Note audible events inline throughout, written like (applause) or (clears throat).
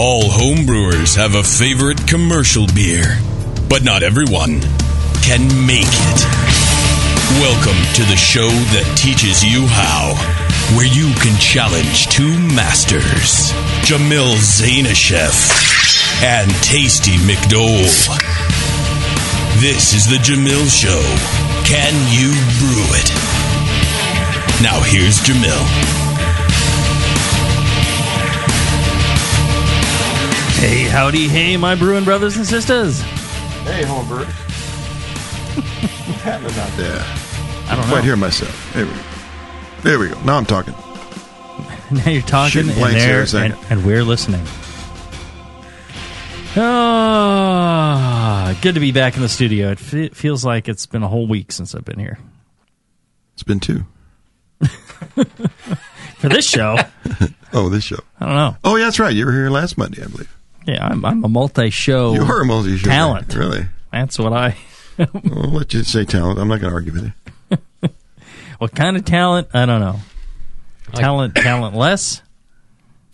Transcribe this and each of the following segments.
All homebrewers have a favorite commercial beer, but not everyone can make it. Welcome to the show that teaches you how, where you can challenge two masters, Jamil Zainasheff and Tasty McDole. This is the Jamil Show. Can you brew it? Now here's Jamil. Hey, howdy, hey, my brewing brothers and sisters. Hey, homebrewers. (laughs) What's happening out there? I don't Quite know. hear myself. There we go. There we go. Now I'm talking. (laughs) Now you're talking, Shooting and, blanks here there, a second. and, and we're listening. Ah, good to be back in the studio. It fe- feels like it's been a whole week since I've been here It's been two. (laughs) for this show. Oh, this show. I don't know. Oh, yeah, that's right. You were here last Monday, I believe. Yeah, I'm, I'm a multi-show. You are a multi-show talent. guy. Really? That's what I. I'll let you say talent. I'm not going to argue with you. (laughs) What kind of talent? I don't know. Talent, talentless.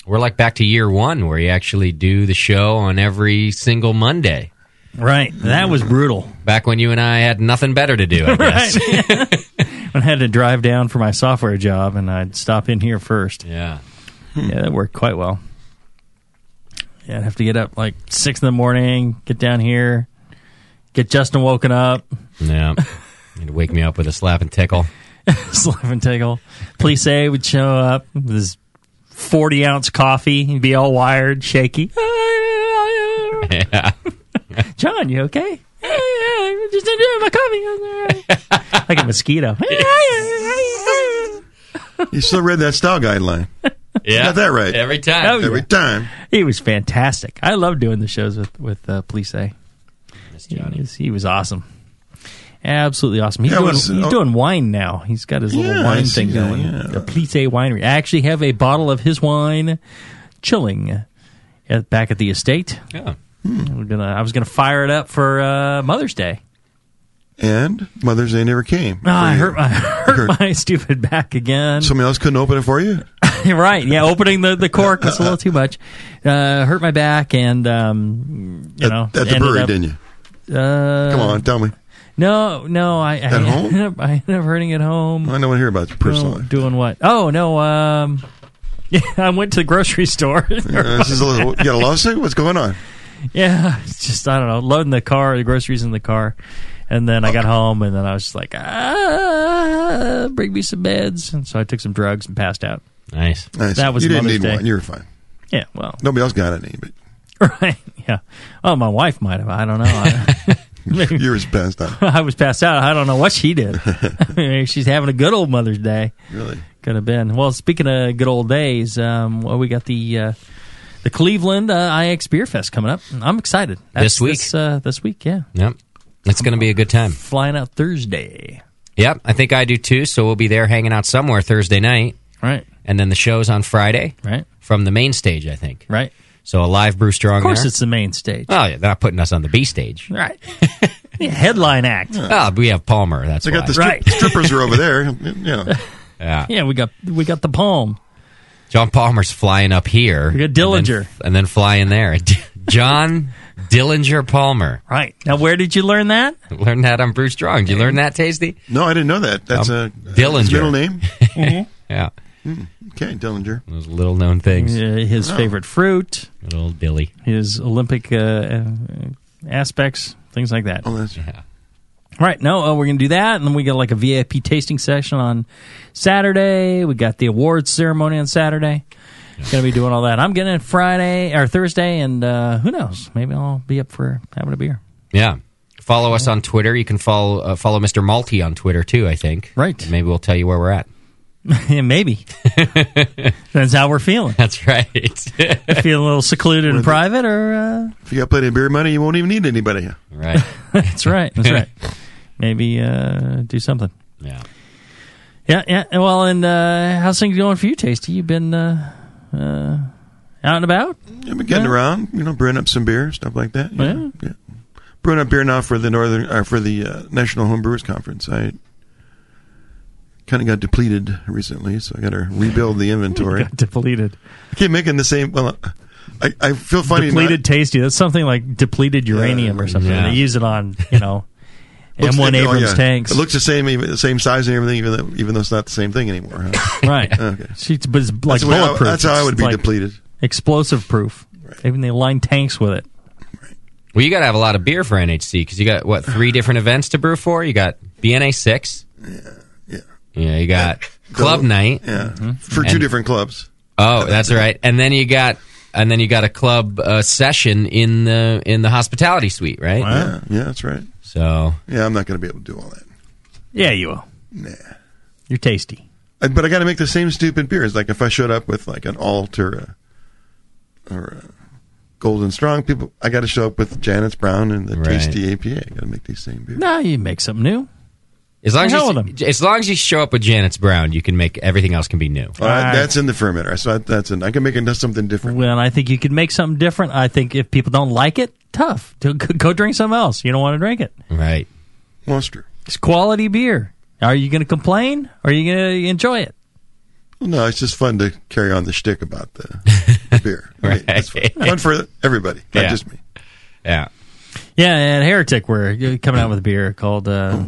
We're like back to year one where you actually do the show on every single Monday. Right. That was brutal. Back when you and I had nothing better to do, I (laughs) guess. (laughs) When I had to drive down for my software job, and I'd stop in here first. yeah. Yeah, that worked quite well. Yeah, I'd have to get up like six in the morning, get down here, get Justin woken up, Yeah. (laughs) You'd wake me up with a slap and tickle. (laughs) slap and tickle. Police A would show up with his forty ounce coffee. He'd be all wired, shaky. (laughs) Yeah. John, you okay? I'm just enjoying my coffee. like a mosquito. You still read that style guideline. (laughs) Yeah. Got that right. Every time. Oh, yeah. Every time. he was fantastic. I love doing the shows with with uh, Police A. Miss He Johnny. was, he was awesome. Absolutely awesome. He's Yeah, doing was- he's oh. doing wine now. He's got his little Yeah, I wine thing that, going. yeah. The Police A Winery. I actually have a bottle of his wine chilling at, back at the estate. Yeah. We're gonna. I was gonna fire it up for uh, Mother's Day. And Mother's Day never came. No, I hurt my (laughs) hurt Hurt. my stupid back again. Somebody else couldn't open it for you? (laughs) right? Yeah, opening the, the cork was a little too much. Uh, hurt my back, and um, you at, know, at the brewery, up- didn't you? Uh, Come on, tell me. No, no, I, I At home? ended up, I ended up hurting at home. I don't want to hear about your personally. Doing- Doing what? Oh no, um, (laughs) yeah, I went to the grocery (laughs) store. Uh, this is a little, you got a lawsuit? What's going on? yeah, it's just I don't know, loading the car, the groceries in the car, and then I got home, and then I was just like, ah, bring me some meds, and so I took some drugs and passed out. Nice. Nice. That was you didn't Mother's need Day. one. You were fine. Yeah, well, Nobody else got any, but (laughs) right, yeah. Oh, my wife might have. I don't know. I, maybe (laughs) yours passed out. (laughs) I was passed out. I don't know what she did. Maybe She's having a good old Mother's Day. Really? Could have been. Well, speaking of good old days, um, well, we got the uh, the Cleveland uh, IX Beer Fest coming up. I'm excited. This week? This, uh, this week, yeah. Yep. It's going to be a good time. Flying out Thursday. Yep. I think I do too. So we'll be there hanging out somewhere Thursday night. Right, And then the show's on Friday right, from the main stage, I think. right. So a live Brew Strong Of course, there. it's the main stage. Oh, yeah. They're not putting us on the B stage. Right. (laughs) Yeah, headline act. Oh, we have Palmer. That's They why. got the stri- Right. strippers are over there. (laughs) You know. yeah. Yeah, we got we got the palm. John Palmer's flying up here. We got and then- Dillinger. And then, flying there. (laughs) John Dillinger Palmer. Right now, where did you learn that? Learned that on Brew Strong. Did you learn that, Tasty? No, I didn't know that. That's Um, a Dillinger. his middle name. (laughs) Yeah. Okay, Dillinger. Those little known things. Uh, his favorite fruit, Good old Dilly. his Olympic uh, uh, aspects, things like that. Oh, that's Yeah. Right. No, uh, we're going to do that. And then we got like a VIP tasting session on Saturday. We got the awards ceremony on Saturday. (laughs) Going to be doing all that. I'm getting it Friday or Thursday, and uh, who knows? Maybe I'll be up for having a beer. Yeah. Follow us on Twitter. You can follow uh, follow Mr. Malty on Twitter too. I think. Right. And maybe we'll tell you where we're at. (laughs) Yeah, maybe. (laughs) That's how we're feeling. That's right. Feeling a little secluded and private, or uh, If you got plenty of beer money, you won't even need anybody. right. that's right. That's right. Maybe uh, do something. Yeah. Yeah, yeah. Well, and uh, how's things going for you, Tasty? You've been uh, uh, out and about. I've been getting Yeah. around, you know, brewing up some beer, stuff like that. Yeah. yeah. Brewing up beer now for the northern, or for the uh, National Homebrewers Conference. I kind of got depleted recently, so I got to rebuild the inventory. (laughs) Got depleted. I keep making the same. Well, I, I feel funny. depleted not- tasty. That's something like depleted uranium or something. Yeah. They use it on you know looks- M1 oh, Abrams yeah. tanks. It looks the same, even the same size and everything, even though, even though it's not the same thing anymore. Huh? (laughs) right. (laughs) Okay. See, it's- but it's like that's, the way I, bulletproof. that's how I It's would be like depleted. Explosive proof. Right. Even they line tanks with it. Well, you got to have a lot of beer for NHC because you got what three different events to brew for. You got BNA six. Yeah, yeah, Yeah, you got club Double- night. yeah. For two Mm-hmm. And- different clubs. Oh, that's right. And then you got and then you got a club uh, session in the in the hospitality suite, right? Yeah, yeah, that's right. So Yeah, I'm not going to be able to do all that. Yeah, you will. Nah. You're tasty. I- But I got to make the same stupid beers. Like if I showed up with like an alt or a, uh, or a Golden Strong, people, I got to show up with Janet's Brown and the Right. Tasty APA. I got to make these same beers. No, you make something new. As long as The hell you, as long as you show up with Janet's Brown, you can make everything else can be new. All right, Right. that's in the fermenter. So that's in. I can make it something different. Well, I think you could make something different. I think if people don't like it, tough. To- Go drink something else. You don't want to drink it. Right. Monster. It's quality beer. Are you going to complain or are you going to enjoy it? Well, no, it's just fun to carry on the shtick about the, the beer. (laughs) I mean, it's fun. Right. fun for everybody, not Yeah. just me. Yeah. Yeah, and Heretic, we're coming out with a beer called uh,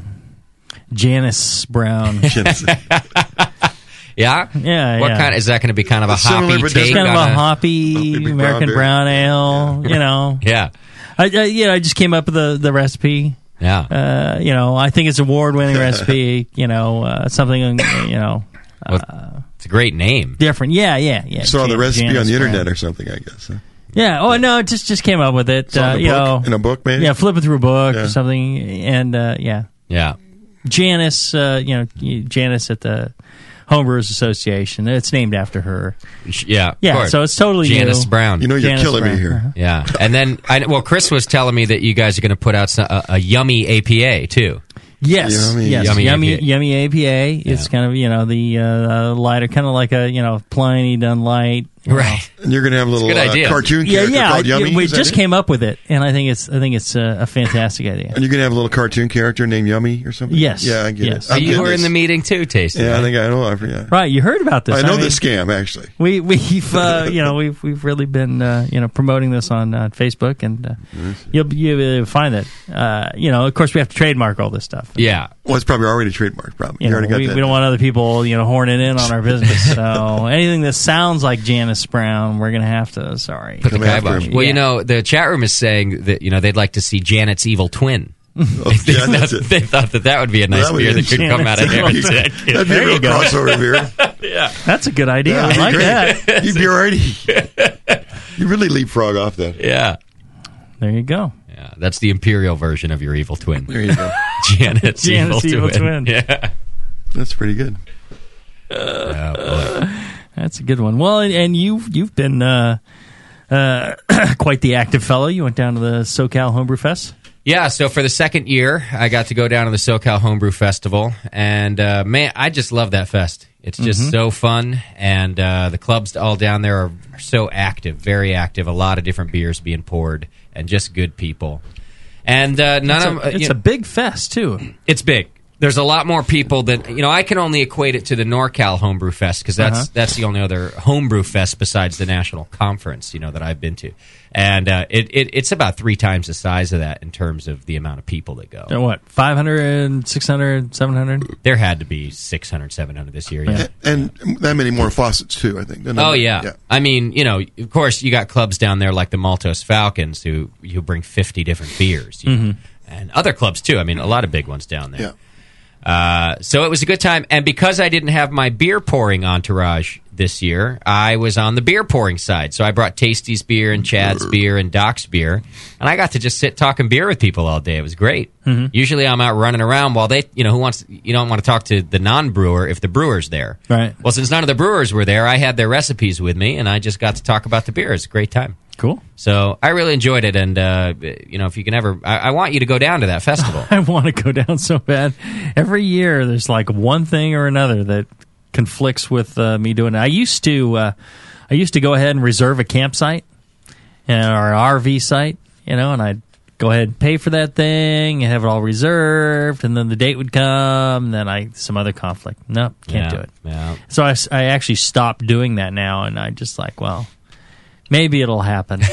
Janice Brown. (laughs) (laughs) Yeah. Yeah, What yeah. kind? Is that going to be kind of a It's similar, hoppy take kind of on a hoppy Hoppy brown American brown ale, you know. (laughs) Yeah. I, I, yeah, I just came up with the, the recipe. Yeah. Uh, you know, I think it's an award winning recipe. You know, uh, something you know Well, it's a great name. different. Yeah, yeah, yeah. Saw the recipe Janice on the internet Brown. or something, I guess. Huh? Yeah. Oh no, it just just came up with it. Uh, you book? know, in a book, maybe. yeah, flipping through a book Yeah. or something, and uh, yeah, Yeah. Janice. Uh, you know, Janice at the Homebrewers Association. It's named after her. Yeah. Yeah, so it's totally Janice new. Brown. You know, you're Janice killing Brown. me here. Uh-huh. Yeah, and then I, well, Chris was telling me that you guys are going to put out some, a, a yummy APA too. Yes, Yummy. yes, Yummy yummy, APA. yummy, APA. It's kind of you know the uh, lighter, kind of like a you know Pliny done light. You know. Right. And you're going to have a little good uh, cartoon Yeah, character yeah. called I- Yummy. we Is that just it? came up with it, and I think it's I think it's a, a fantastic idea. And you're going to have a little cartoon character named Yummy or something? Yes. Yeah, I get Yes. it. So you getting were in the meeting too, Tasty. Yeah, I right? think I know. I forgot. Right, you heard about this? I know mean, the scam, actually. We we've uh, (laughs) you know we've we've really been uh, you know promoting this on uh, Facebook, and uh, you'll you'll find that uh, you know of course we have to trademark all this stuff. Yeah. Well, it's probably already trademarked, probably. You You, know, already got we, that. we don't want other people, you know, horning in on our business. (laughs) So anything that sounds like Janice Brown, we're gonna have to. Sorry. Put the Come kibosh. Well, Yeah. you know, the chat room is saying that you know they'd like to see Janet's evil twin. (laughs) Oh, they, yeah, thought, they thought that that would be a nice that beer that could come out of Janet's here. evil (laughs) That'd be There a real crossover beer. (laughs) yeah, That's a good idea. I like great. that. You'd be already. you really leapfrog off that. yeah. There you go. Yeah, that's the imperial version of your evil twin, There you go. Janet's, Janet's evil twin. Yeah, That's pretty good. Oh, boy. That's a good one. Well, and, and you've you've been uh, uh, (coughs) quite the active fellow. You went down to the SoCal Homebrew Fest. Yeah, so for the second year, I got to go down to the SoCal Homebrew Festival, and uh, man, I just love that fest. It's just so fun, and uh, the clubs all down there are so active, very active. A lot of different beers being poured, and just good people. And uh, none It's, of a, uh, you it's know, a big fest too. it's big. There's a lot more people than you know. I can only equate it to the NorCal Homebrew Fest because that's Uh-huh. that's the only other homebrew fest besides the national conference you know that I've been to, and uh, it, it it's about three times the size of that in terms of the amount of people that go. Uh, What 500, 600, 700? There had to be 600, 700 this year. Yeah. And that many more faucets, too, I think. Oh number- yeah. I mean, you know, of course, you got clubs down there like the Maltose Falcons who you bring fifty different beers, you know, and other clubs too. I mean, a lot of big ones down there. Yeah. Uh, so it was a good time, and because I didn't have my beer pouring entourage this year, I was on the beer pouring side. So I brought Tasty's beer and Chad's beer and Doc's beer, and I got to just sit talking beer with people all day. It was great. Mm-hmm. Usually, I'm out running around while they, you know, who wants you don't want to talk to the non-brewer if the brewer's there. Right. Well, since none of the brewers were there, I had their recipes with me, and I just got to talk about the beer. It's a great time. Cool. So I really enjoyed it, and uh, you know, if you can ever, I, I want you to go down to that festival. (laughs) I want to go down so bad. Every year, there's like one thing or another that conflicts with uh, me doing it. I used to, uh, I used to go ahead and reserve a campsite and our RV site, you know, and I'd go ahead and pay for that thing and have it all reserved, and then the date would come, and then I some other conflict. Nope, can't Yeah, do it. yeah. So I, I actually stopped doing that now, and I just like, well, maybe it'll happen. (laughs)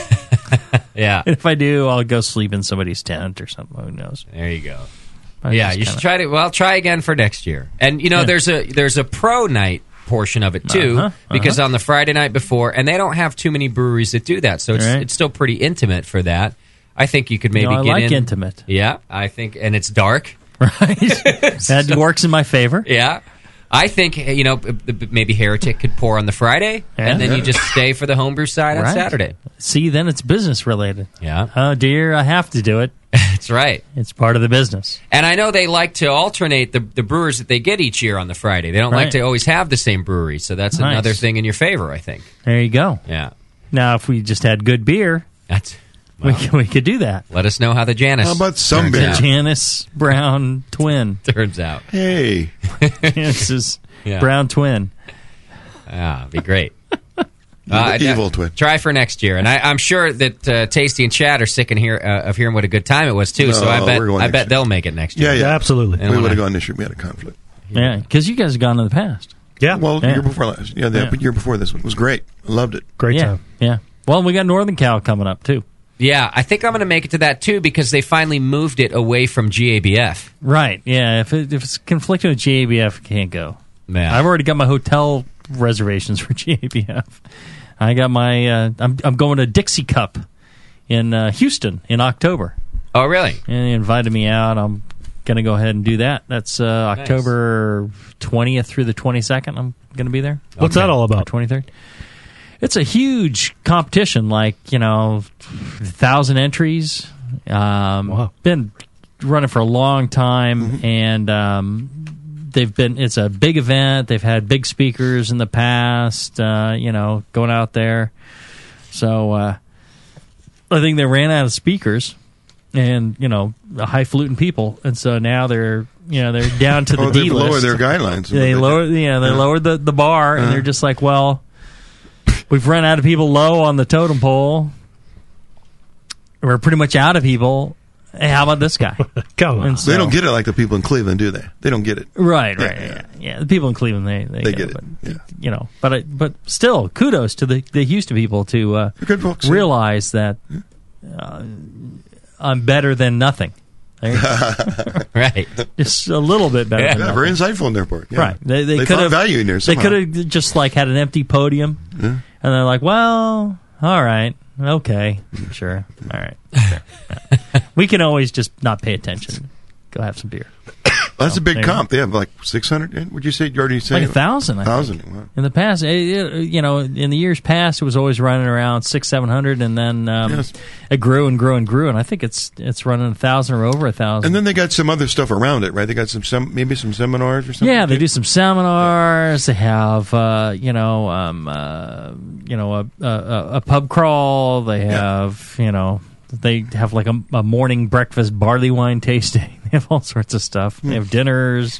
Yeah, if I do, I'll go sleep in somebody's tent or something. Who knows? there you go. I yeah, you kinda- should try to. Well, try again for next year. And you know, Yeah. there's a there's a pro night portion of it too, Uh-huh, because on the Friday night before, and they don't have too many breweries that do that, so it's Right. it's still pretty intimate for that. I think you could maybe You know, I get like in. intimate. Yeah, I think, and it's dark. right? (laughs) that works in my favor. Yeah. I think eh, you know maybe Heretic could pour on the Friday, Yeah. and then you just stay for the homebrew side on Saturday. See, then it's business related. Yeah, Oh dear, I have to do it. (laughs) that's right. It's part of the business. And I know they like to alternate the, the brewers that they get each year on the Friday. They don't like to always have the same brewery, so that's Nice. another thing in your favor, I think. There you go. Yeah, Now, if we just had good beer, that's. We, could- we could do that. Let us know how the Janus. How about some turns out. Janice Brown twin. (laughs) turns out. Hey, (laughs) Janice's Yeah. Brown twin. Ah, be great. (laughs) the Uh, evil twin. Try for next year, and I, I'm sure that uh, Tasty and Chad are sick and hear, uh, of hearing what a good time it was too. so No, I bet we're going I next bet year. they'll make it next year. Yeah, yeah. absolutely. And we would have I- gone this year. We had a conflict. Yeah, because you guys have gone in the past. Yeah, Well, Yeah. year before last. Yeah, the Yeah. year before this one was great. I loved it. great yeah, time. yeah. Well, we got Northern Cal coming up too. Yeah, I think I'm going to make it to that too because they finally moved it away from GABF. Right. Yeah. If, it, if it's conflicting with GABF, I can't go. Man, I've already got my hotel reservations for (laughs) GABF. I got my. Uh, I'm I'm going to Dixie Cup in uh, Houston in October, oh, really? and they invited me out. I'm going to go ahead and do that. That's uh, October 20th through the 22nd. I'm going to be there. What's that all about? Twenty third. It's a huge competition, like you know, thousand entries. Um, Wow. Been running for a long time, and um, they've been. It's a big event. They've had big speakers in the past. Uh, you know, going out there. So uh, I think they ran out of speakers, and you know, highfalutin people, and so now they're you know they're down to (laughs) the Oh, D they've list lowered their guidelines. they lower yeah they lowered the, the bar and they're just like well we've run out of people low on the totem pole we're pretty much out of people hey how about this guy (laughs) Come on. So- They don't get it like the people in Cleveland, do they? They don't get it. right right yeah. yeah, yeah. the people in cleveland they they, They get, get it, it, but, yeah. you know but I, but still kudos to the the houston people to uh, good folks. yeah. realize that uh, i'm better than nothing There you go. (laughs) (laughs) Right. just a little bit better Yeah, than Yeah, very insightful on their part. Yeah. Right. They, they, They could found have value in there They could have just like had an empty podium, and they're like, "Well, all right, okay, sure, all right, sure. (laughs) We can always just not pay attention, go have some beer." That's a big There comp. They have like 600. Would you say you already say Like a thousand. Thousand. Wow. In the past, it, it- you know, in the years past, it was always running around six, seven hundred, and then um, Yes. it grew and grew and grew, and I think it's it's running a thousand or over a thousand. And then they got some other stuff around it, right? They got some, some maybe some seminars or something. Yeah, they do some seminars. They have, uh, you know, um, uh, you know, a, a, a pub crawl. They have, you know, they have like a, a morning breakfast barley wine tasting. (laughs) They have all sorts of stuff. They have dinners.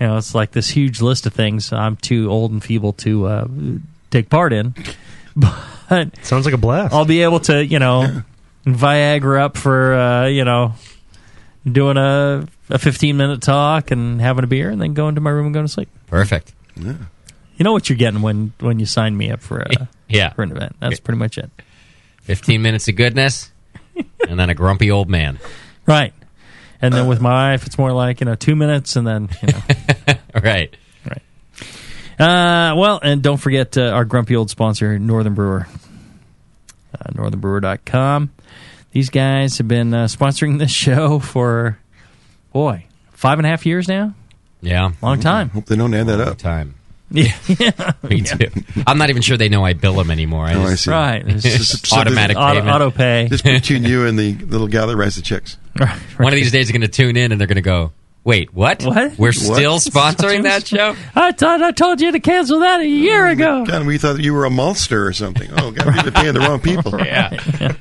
You know, it's like this huge list of things. I'm too old and feeble to uh, take part in, (laughs) but Sounds like a blast. I'll be able to, you know, (laughs) Viagra up for, uh, you know, doing a, a 15 minute talk and having a beer and then going to my room and going to sleep. Perfect. Yeah. You know what you're getting when, when you sign me up for, a, Yeah. for an event. That's pretty much it. 15 minutes of goodness (laughs) and then a grumpy old man. Right. And then with my wife, it's more like, you know, two minutes and then, you know. (laughs) Right. Uh, well, and don't forget uh, our grumpy old sponsor, Northern Brewer. Uh, northernbrewer.com. These guys have been uh, sponsoring this show for, boy, five and a half years now? Yeah. Long time. Hope they don't add that Long up. time. Yeah, (laughs) Me too. I'm not even sure they know I bill them anymore. I Oh, I just- see. right. It's Just (laughs) just Automatic auto, payment. auto pay. Just between you and the little gal that writes the checks. (laughs) Right, One of these days, they're going to tune in and they're going to go, "Wait, what? What? We're What? still sponsoring that show?" I thought I told you to cancel that a year ago. God, we thought you were a monster or something. Oh, God, we've been paying the wrong people. Yeah.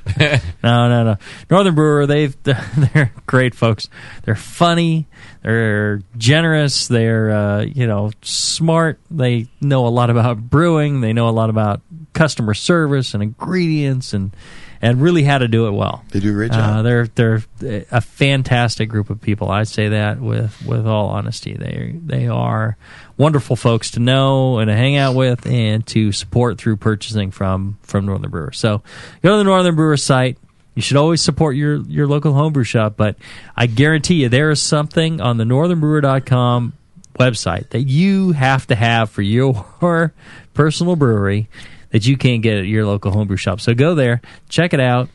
No, no, no. Northern Brewer, they've they're great folks. They're funny. They're generous. They're uh, you know smart. They know a lot about brewing. They know a lot about customer service and ingredients and and really how to do it well. They do a great Uh, job. they're they're a fantastic group of people. I say that with with all honesty. They they are wonderful folks to know and to hang out with and to support through purchasing from from Northern Brewer. So go to the Northern Brewer site. You should always support your your local homebrew shop, but I guarantee you there is something on the northernbrewer.com website that you have to have for your (laughs) personal brewery that you can't get at your local homebrew shop. So go there, check it out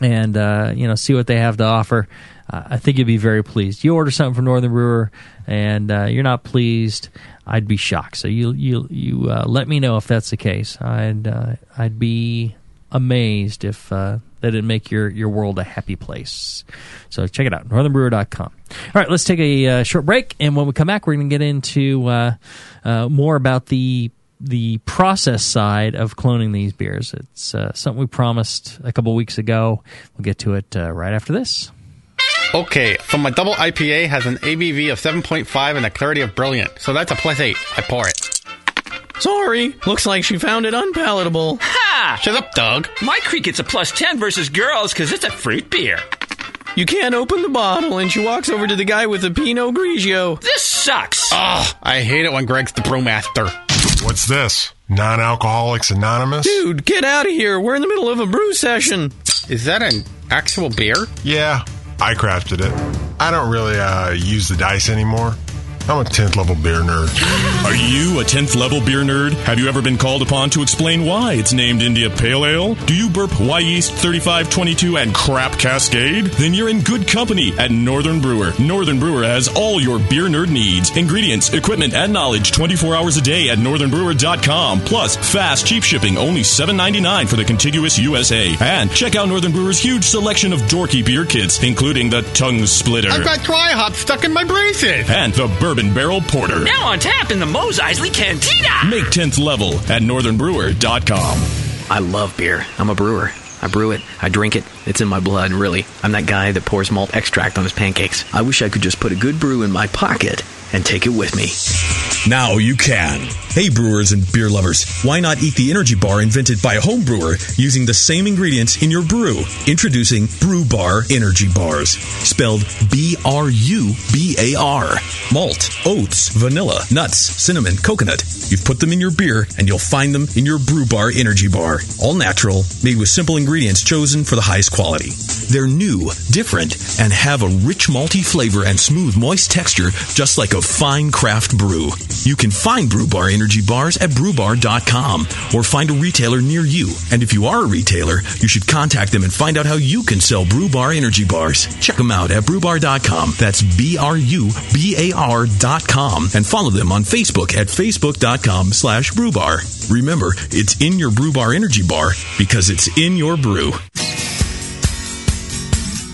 and uh, you know see what they have to offer. Uh, I think you'd be very pleased. You order something from Northern Brewer and uh, you're not pleased, I'd be shocked. So you you you uh, let me know if that's the case. I'd uh, I'd be amazed if uh, that didn't make your your world a happy place. So check it out, northernbrewer.com. All right, let's take a uh, short break, and when we come back, we're going to get into uh, uh, more about the the process side of cloning these beers. It's uh, something we promised a couple weeks ago. We'll get to it uh, right after this. Okay, so my double IPA has an ABV of 7.5 and a clarity of brilliant. So that's a plus 8. I pour it. Sorry, looks like she found it unpalatable. Ha! Shut up, Doug. My creek gets a plus 10 versus girls because it's a fruit beer. You can't open the bottle, and she walks over to the guy with the Pinot Grigio. This sucks. Ugh, I hate it when Greg's the brewmaster. What's this? Non Alcoholics Anonymous? Dude, get out of here. We're in the middle of a brew session. Is that an actual beer? Yeah, I crafted it. I don't really uh, use the dice anymore. I'm a 10th level beer nerd. Are you a 10th level beer nerd? Have you ever been called upon to explain why it's named India Pale Ale? Do you burp Wyeast 3522 and crap Cascade? Then you're in good company at Northern Brewer. Northern Brewer has all your beer nerd needs, ingredients, equipment, and knowledge 24 hours a day at northernbrewer.com. Plus, fast, cheap shipping, only $7.99 for the contiguous USA. And check out Northern Brewer's huge selection of dorky beer kits, including the Tongue Splitter I've got dry hop stuck in my braces. and the Bourbon Barrel Porter. Now on tap in the Mos Eisley Cantina. Make 10th level at northernbrewer.com. I love beer. I'm a brewer. I brew it. I drink it. It's in my blood, really. I'm that guy that pours malt extract on his pancakes. I wish I could just put a good brew in my pocket and take it with me. Now you can. Hey, brewers and beer lovers, why not eat the energy bar invented by a home brewer using the same ingredients in your brew? Introducing Brew Bar Energy Bars, spelled B R U B A R. Malt, oats, vanilla, nuts, cinnamon, coconut. You've put them in your beer and you'll find them in your Brew Bar Energy Bar. All natural, made with simple ingredients chosen for the highest quality. They're new, different, and have a rich malty flavor and smooth, moist texture, just like a fine craft brew. You can find Brew Bar Energy Bars at brewbar.com or find a retailer near you. And if you are a retailer, you should contact them and find out how you can sell Brew Bar Energy Bars. Check them out at brewbar.com. That's B R U B A R.com. And follow them on Facebook at facebook.com slash brewbar. Remember, it's in your Brew Bar Energy Bar because it's in your brew.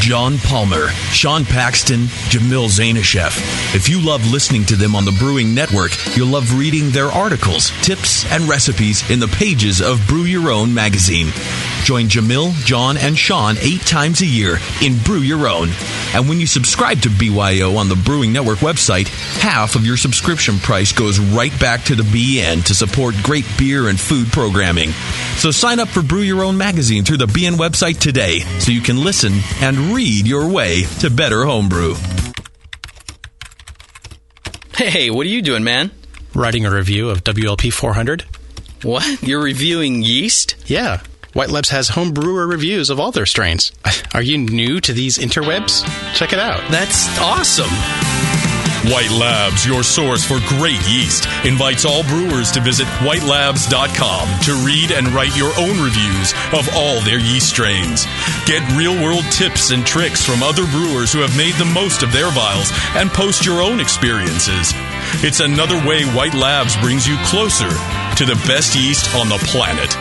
John Palmer, Sean Paxton, Jamil Zainasheff. If you love listening to them on the Brewing Network, you'll love reading their articles, tips, and recipes in the pages of Brew Your Own magazine. Join Jamil, John, and Sean eight times a year in Brew Your Own. And when you subscribe to BYO on the Brewing Network website, half of your subscription price goes right back to the BN to support great beer and food programming. So sign up for Brew Your Own magazine through the BN website today so you can listen and read your way to better homebrew. Hey, what are you doing, man? Writing a review of WLP 400. What? You're reviewing yeast? Yeah. White Labs has home brewer reviews of all their strains. (laughs) Are you new to these interwebs? Check it out. That's awesome. White Labs, your source for great yeast, invites all brewers to visit whitelabs.com to read and write your own reviews of all their yeast strains. Get real world tips and tricks from other brewers who have made the most of their vials and post your own experiences. It's another way White Labs brings you closer to the best yeast on the planet.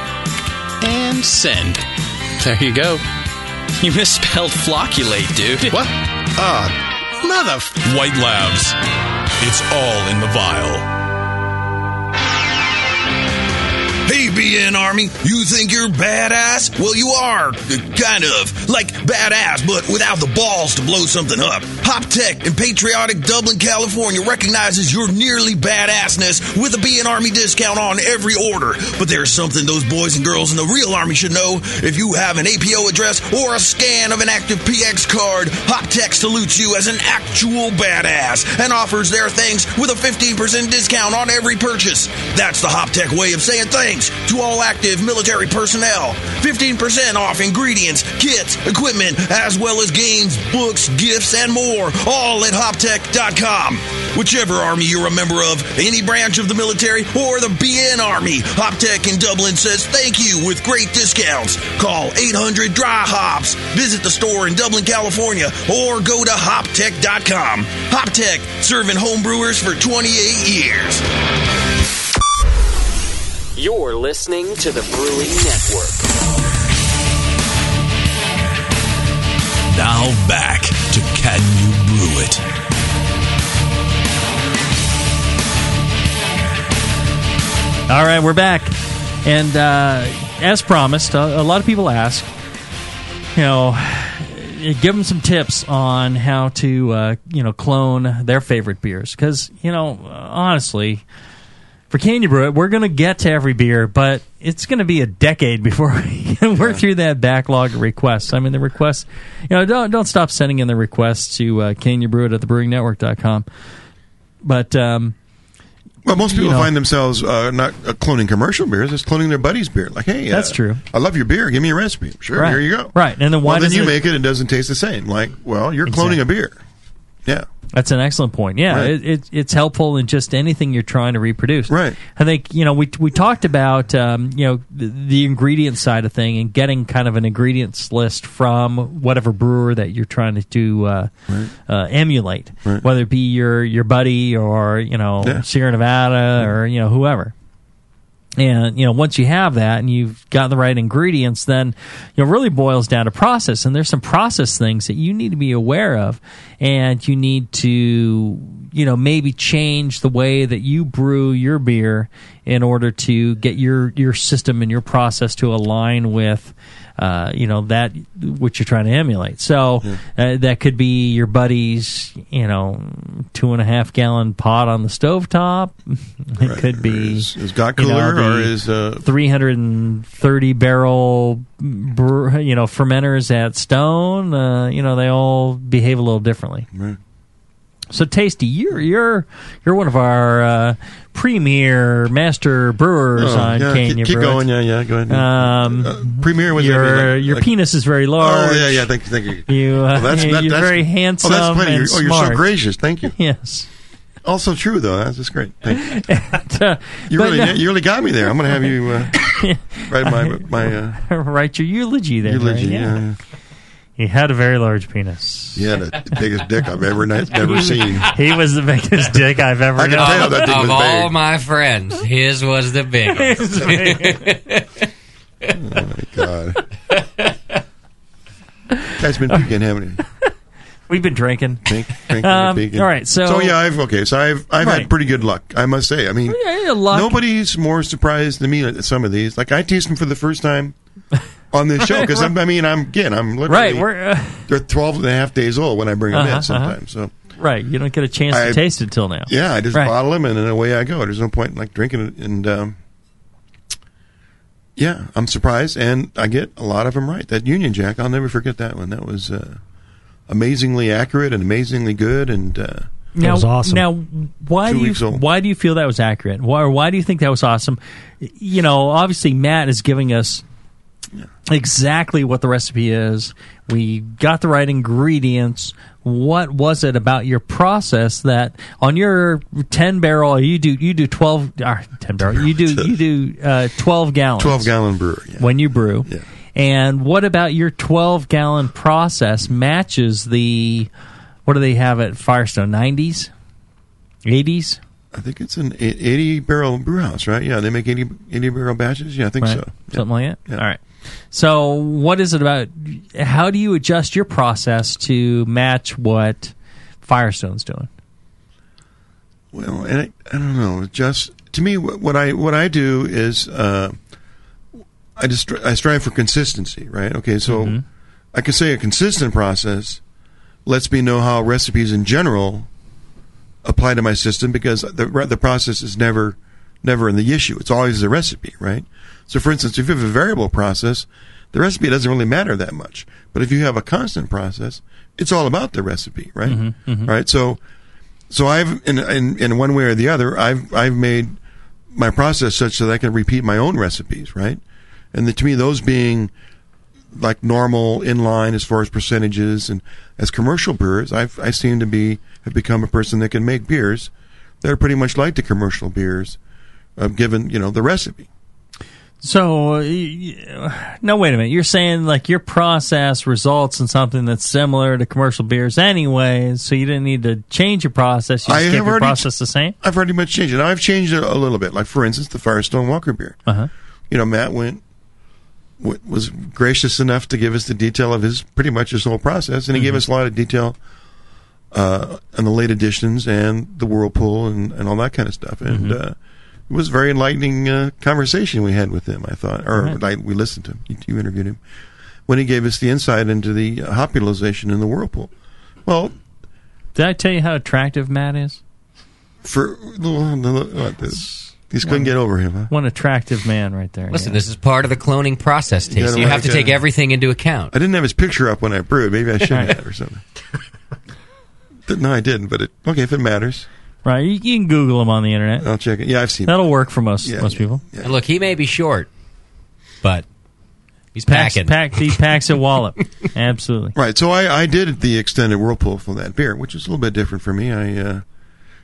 And send. There you go. You misspelled flocculate, dude. What? Ah, mother. White Labs. It's all in the vial. BN Army, you think you're badass? Well, you are, kind of. Like badass, but without the balls to blow something up. Hop Tech in patriotic Dublin, California recognizes your nearly badassness with a BN Army discount on every order. But there's something those boys and girls in the real Army should know. If you have an APO address or a scan of an active PX card, Hop Tech salutes you as an actual badass and offers their things with a 15% discount on every purchase. That's the Hop Tech way of saying to all active military personnel. 15% off ingredients, kits, equipment, as well as games, books, gifts, and more, all at hoptech.com. Whichever army you're a member of, any branch of the military, or the BN Army, Hoptech in Dublin says thank you with great discounts. Call 800 Dry Hops, visit the store in Dublin, California, or go to hoptech.com. Hoptech, serving homebrewers for 28 years. You're listening to the Brewing Network. Now back to Can You Brew It? All right, we're back. And uh, as promised, a, a lot of people ask, you know, give them some tips on how to, uh, you know, clone their favorite beers. Because, you know, honestly, for Can You Brew It, we're going to get to every beer, but it's going to be a decade before (laughs) we can work through that backlog of requests. I mean, the requests, you know, don't don't stop sending in the requests to uh, Can You Brew It at thebrewingnetwork.com. But, um, Well, most people you know- find themselves uh, not uh, cloning commercial beers; it's cloning their buddy's beer. Like, hey, uh, That's true. I love your beer. Give me a recipe. Sure, Right. here you go. Right, and then why well, then you it- make it; it doesn't taste the same. Like, well, you're cloning a beer. Yeah, That's an excellent point. Yeah, Right. it, it, it's helpful in just anything you're trying to reproduce. Right. I think you know we we talked about um, you know the, the ingredient side of thing and getting kind of an ingredients list from whatever brewer that you're trying to do, uh, uh, emulate, Right. whether it be your your buddy or you know Yeah. Sierra Nevada or you know whoever. And you know, once you have that and you've got the right ingredients, then you know, really boils down to process. And there's some process things that you need to be aware of, and you need to, you know, maybe change the way that you brew your beer in order to get your your system and your process to align with, uh, you know, that what you're trying to emulate. So uh, that could be your buddy's, you know, two and a half gallon pot on the stovetop. (laughs) It could be his, his got you know, cooler or his uh, 330 barrel you know fermenters at Stone. Uh, you know they all behave a little differently. Right. So tasty, you're you're you're one of our uh, premier master brewers Oh, on yeah, Can keep- keep going, yeah, yeah, go ahead. Um, Uh, premier was your like- your like- penis is very large. Oh yeah, yeah. Thank you, thank you. You, uh, Well, that's- you're that- that's- very handsome. Oh, that's plenty. and You're- oh, you're so gracious. Thank you. (laughs) Yes. Also true though. That's just great. Thank you. (laughs) Uh, You really, no- you really got me there. I'm going to have you uh, (laughs) write my my uh, write your eulogy there. eulogy. Ray, Yeah. yeah. He had a very large penis. Yeah, the biggest dick I've ever never (laughs) seen. He was the biggest dick I've ever I can known. tell that thing of was all big. my friends, his was the biggest. (laughs) Oh my god. Guy's been peeking, haven't he? We've been drinking. Drink, drinking, Um, peeking. all right, so- so yeah, I've okay. So I've I've Right. had pretty good luck, I must say. I mean, Yeah, yeah, luck. nobody's more surprised than me at some of these. Like I teased him for the first time on this show because (laughs) I mean, I'm again, I'm literally Right, we're, uh, (laughs) they're 12 and a half days old when I bring them Uh-huh, in uh-huh. sometimes. So Right, you don't get a chance I- to taste it till now. yeah, I just Right. bottle them and then away I go. There's no point in like drinking it. And um, yeah, I'm surprised, and I get a lot of them right. That Union Jack, I'll never forget that one. That was uh, amazingly accurate and amazingly good. And uh, Now, was awesome. Now, why Two do you old. why do you feel that was accurate? Why why do you think that was awesome? You know, obviously Matt is giving us exactly what the recipe is. We got the right ingredients. What was it about your process that on your ten barrel you do you do twelve uh, ten barrel you do you do uh, twelve gallons 12 gallon brewer. Yeah. when you brew. And what about your 12 gallon process matches the what do they have at Firestone 90s? 80s? I think it's an 80 barrel brew house, right? Yeah, they make 80, 80 barrel batches. Yeah, I think Right. so. Something like that. All right. So, what is it about? How do you adjust your process to match what Firestone's doing? Well, and I, I don't know. Just to me, what, I what I do is uh, I just I strive for consistency, right? Okay, so Mm-hmm. I can say a consistent process lets me know how recipes in general apply to my system because the the process is never never in the issue. It's always the recipe, right? So, for instance, if you have a variable process, the recipe doesn't really matter that much. But if you have a constant process, it's all about the recipe, right? Mhm, mhm. Right. So, so I've in, in in one way or the other, I've I've made my process such that I can repeat my own recipes, right? And the, to me, those being like normal in line as far as percentages and as commercial brewers, I've I seem to be have become a person that can make beers that are pretty much like the commercial beers, uh, given you know the recipe. So, uh, no, wait a minute. You're saying like your process results in something that's similar to commercial beers anyway, so you didn't need to change your process. You I just have kept your process the same. I've already much changed it. I've changed it a little bit. Like for instance, the Firestone Walker beer. Uh-huh. You know, Matt went w- was gracious enough to give us the detail of his pretty much his whole process, and he gave Mhm. us a lot of detail uh, on the late editions and the whirlpool and, and all that kind of stuff. And Mhm. uh, it was a very enlightening uh, conversation we had with him. I thought, or Right. I, we listened to him. You, you interviewed him when he gave us the insight into the uh, hop in the whirlpool. Well, Did I tell you how attractive Matt is? for the, the, what, the, these couldn't get over him. Huh? One attractive man right there. Listen, yeah. this is part of the cloning process, You Tasty. gotta You have to take everything into account. I didn't have his picture up when I brewed. Maybe I should Right. have or something. (laughs) no, I didn't. But it, okay, if it matters, Right, you, you can Google him on the internet. I'll check it. Yeah, I've seen. That'll work for most Yeah, most yeah, people. And look, he may be short, but he's Packs, packing. pack, he (laughs) packs a wallop. Absolutely. Right. So I, I did the extended whirlpool for that beer, which is a little bit different for me. I uh,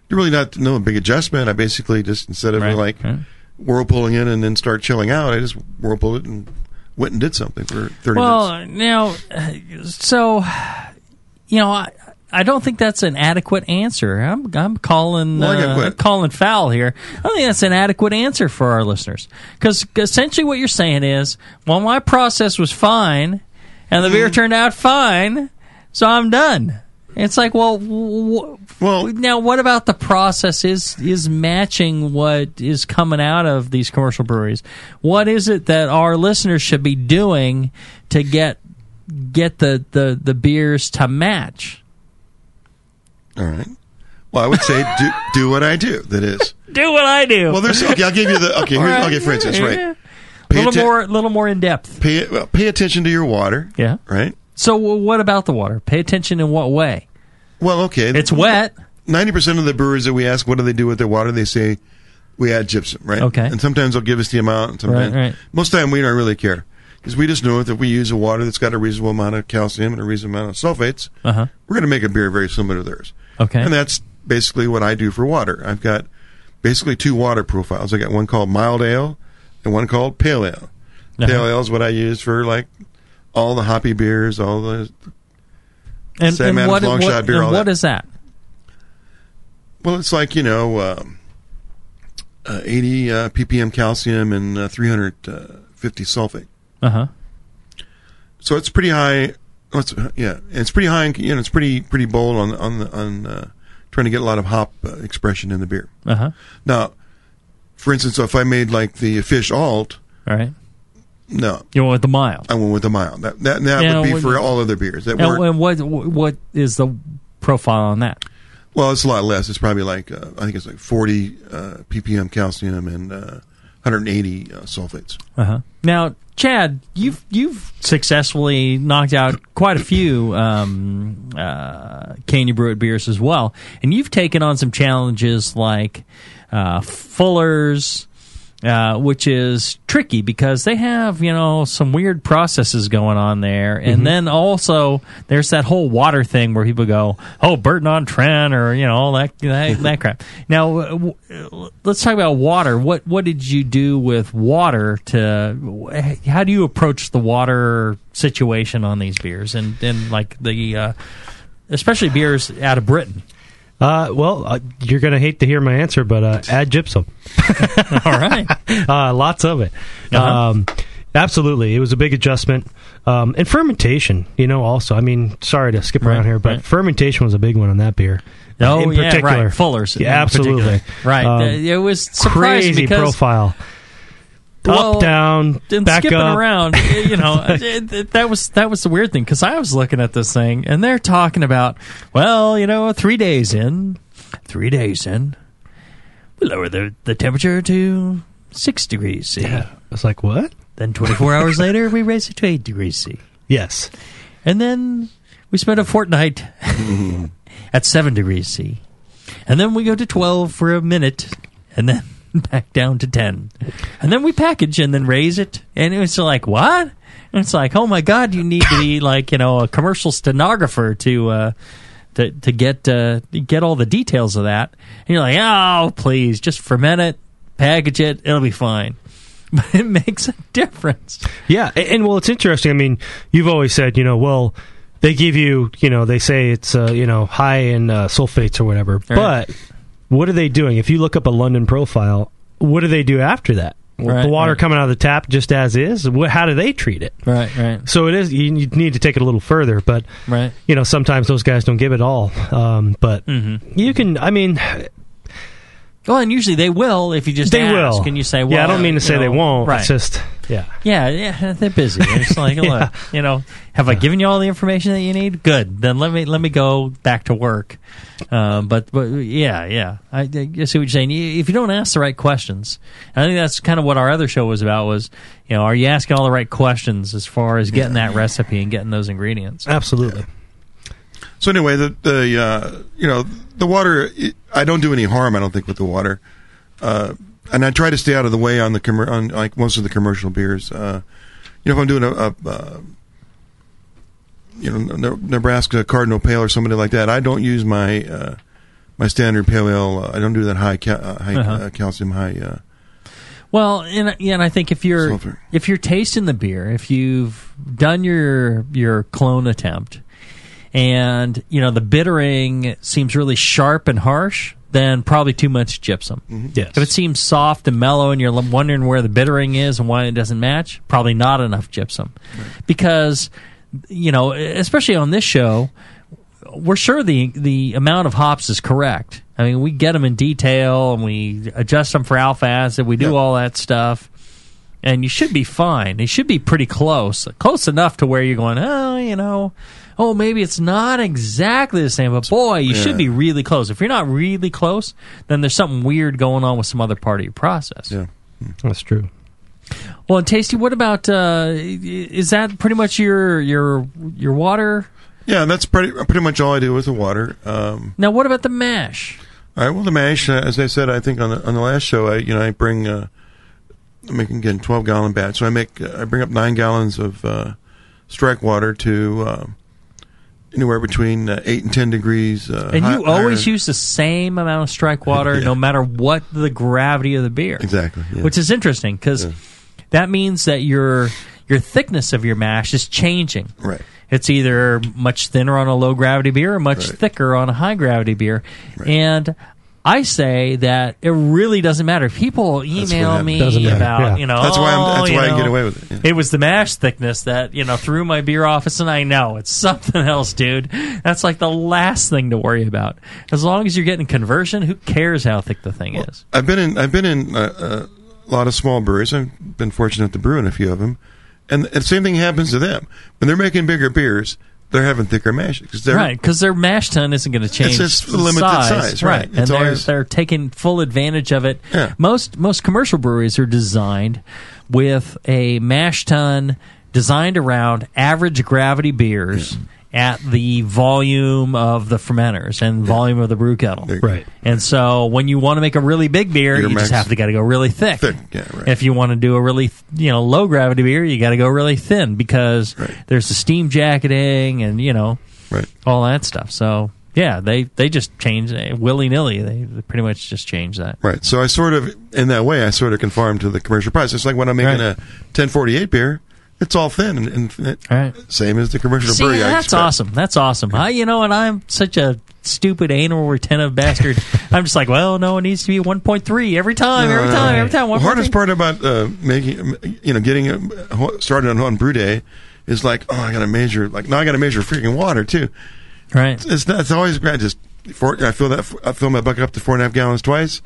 did really not no big adjustment. I basically just instead of Right, like right. whirlpooling in and then start chilling out, I just whirlpooled it and went and did something for thirty minutes. Well, now, uh, so you know, I, I don't think that's an adequate answer. I'm I'm calling Well, uh, I'm calling foul here. I don't think that's an adequate answer for our listeners because essentially what you're saying is, well, my process was fine, and the Mm-hmm. beer turned out fine, so I'm done. It's like, well, w- well, now what about the process is is matching what is coming out of these commercial breweries? What is it that our listeners should be doing to get get the the, the beers to match? All right. Well, I would say do do what I do. That is. (laughs) Do what I do. Well, there's okay. I'll give you the okay. All Here's, right. okay, for instance, Yeah. right. A little atten- more, little more in depth. Pay well, pay attention to your water. Yeah. Right. So, w- what about the water? Pay attention in what way? Well, okay. It's wet. Ninety percent of the brewers that we ask, what do they do with their water? They say we add gypsum, right? Okay. And sometimes they'll give us the amount, and sometimes Right, right. most of the time we don't really care because we just know that if we use a water that's got a reasonable amount of calcium and a reasonable amount of sulfates, Uh huh. we're going to make a beer very similar to theirs. Okay. And that's basically what I do for water. I've got basically two water profiles. I got one called mild ale and one called pale ale. Uh-huh. Pale ale is what I use for like all the hoppy beers, all the And, Sam and Adams what, long what- shot beer. and all what that. is that? Well, it's like you know, um, uh, 80 uh, ppm calcium and uh, 350 sulfate. Uh huh. So it's pretty high. Oh, It's, yeah, it's pretty high. in- You know, it's pretty pretty bold on on the, on uh, trying to get a lot of hop uh, expression in the beer. Uh huh. Now, for instance, if I made like the fish alt, All right. no, You went with the mild. I went with the mild. That that, that would be for all other beers. That And, and what what is the profile on that? Well, it's a lot less. It's probably like uh, I think it's like 40 uh, ppm calcium and uh, 180 uh, sulfates. Uh huh. Now, Chad, you've you've successfully knocked out quite a few um, uh, beers as well, and you've taken on some challenges like uh, Fuller's, uh, which is tricky because they have you know some weird processes going on there, and Mhm. then also there's that whole water thing where people go, "Oh, Burton on Trent," or you know all that that, (laughs) that crap. Now, uh, w- uh, let's talk about water. What what did you do with water? To how do you approach the water situation on these beers, and and like the uh, especially beers out of Britain? Uh, well, uh, you're going to hate to hear my answer, but uh, add gypsum. (laughs) All right. (laughs) uh, lots of it. Uh-huh. Um, absolutely. It was a big adjustment. Um, and fermentation, you know, also. I mean, sorry to skip around Right, here, but right. fermentation was a big one on that beer. Oh, in yeah, particular. right. Fuller's, Yeah, in particular. absolutely. Right. Um, it was crazy because- profile. Well, Up, down, and back skipping up. around. (laughs) You know, it- it- that was that was the weird thing because I was looking at this thing and they're talking about, well, you know, three days in, three days in, we lower the the temperature to six degrees C. Yeah. I was like, what? Then twenty four hours later, we (laughs) raise it to eight degrees C. Yes. And then we spend a fortnight (laughs) at seven degrees C. And then we go to 12 for a minute and then (laughs) back down to 10. And then we package and then raise it. And it's like, what? And it's like, oh my God, you need to be (laughs) like, you know, a commercial stenographer to, uh, to, to get uh, get all the details of that, and you're like, oh, please, just ferment it, package it, it'll be fine. (laughs) But it makes a difference. Yeah, and, and well, it's interesting. I mean, you've always said, you know, well, they give you, you know, they say it's, uh, you know, high in uh, sulfates or whatever. Right. But what are they doing? If you look up a London profile, what do they do after that? Right, the water right. coming out of the tap just as is. What, how do they treat it? Right, right. So it is. You, you need to take it a little further, but Right. you know, sometimes those guys don't give it all. Um, but Mm-hmm. you can. I mean, Well, and usually they will if you just they ask, will. and you say, well, yeah, I don't mean to say know, they won't. Right. It's just, yeah. Yeah, yeah, they're busy. It's like, (laughs) Yeah. look, you know, have I given you all the information that you need? Good. Then let me let me go back to work. Uh, but but yeah, yeah, I, I see what you're saying. If you don't ask the right questions, and I think that's kind of what our other show was about. Was you know, are you asking all the right questions as far as getting that recipe and getting those ingredients? Absolutely. So anyway, the the uh, you know the water. it- I don't do any harm. I don't think with the water, uh, and I try to stay out of the way on the commer- on like most of the commercial beers. Uh, you know, if I'm doing a, a, uh you know Ne- Nebraska Cardinal Pale or somebody like that, I don't use my uh, my standard pale ale. Uh, I don't do that high ca- uh, high Uh-huh. uh, calcium high. Uh, Well, and yeah, and I think if you're Sulfur. if you're tasting the beer, if you've done your your clone attempt, and you know the bittering seems really sharp and harsh, then probably too much gypsum. Mm-hmm. Yes. If it seems soft and mellow, and you're wondering where the bittering is and why it doesn't match, probably not enough gypsum, because you know, especially on this show, we're sure the the amount of hops is correct. I mean, we get them in detail and we adjust them for alpha acid. We do all that stuff, and you should be fine. It should be pretty close, close enough to where you're going. Oh, you know, oh maybe it's not exactly the same, but boy, you Yeah. should be really close. If you're not really close, then there's something weird going on with some other part of your process. Yeah, that's true. Well, and Tasty, what about? Uh, is that pretty much your your your water? yeah, that's pretty pretty much all I do with the water. Um, Now, what about the mash? All right. Well, the mash, uh, as I said, I think on the on the last show, I you know I bring uh, I'm making again twelve gallon batch. So I make uh, I bring up nine gallons of uh, strike water to uh, anywhere between uh, eight and ten degrees. Uh, And high- you always higher- use the same amount of strike (laughs) water, no matter what the gravity of the beer. Exactly, yeah. Which is interesting because that means that your your thickness of your mash is changing. Right. It's either much thinner on a low gravity beer or much thicker on a high gravity beer. And I say that it really doesn't matter. People email me Doesn't matter, about, yeah. you know, That's why I'm- "Oh, that's you why I can get away with it, yeah. It was the mash thickness that, you know, threw my beer office, and I know it's (laughs) something else, dude. That's like the last thing to worry about. As long as you're getting conversion, who cares how thick the thing is? I've been in I've been in uh, a lot of small breweries. I've been fortunate to brew in a few of them, and the same thing happens to them when they're making bigger beers. They're having thicker mash because Right, because their mash tun isn't going to change. just the limited size, right. And they're always- they're taking full advantage of it. Yeah. Most most commercial breweries are designed with a mash tun designed around average gravity beers. At the volume of the fermenters and volume of the brew kettle. Right. And so when you want to make a really big beer, Your you just max- have to got to go really thick. Thick, yeah, right. If you want to do a really you know low gravity beer, you got to go really thin because there's the steam jacketing and you know right. all that stuff. So yeah, they they just changed willy nilly. They, they pretty much just changed that. Right. So I sort of, in that way, I sort of conform to the commercial price. It's like when I'm making Right. a 1048 beer, it's all thin and, and it- same as the commercial See, brewery. That's awesome. That's awesome. I, you know, and I'm such a stupid anal retentive bastard. (laughs) I'm just like, well, no, it needs to be 1.3 every time, every No, no, time, no. every time. The 1.3. hardest part about uh, making, you know, getting uh, started on, on brew day is like, oh, I got to measure. Like now, I got to measure freaking water too. Right. It's, it's not. It's always great. Just four, I fill that. I fill my bucket up to four and a half gallons twice.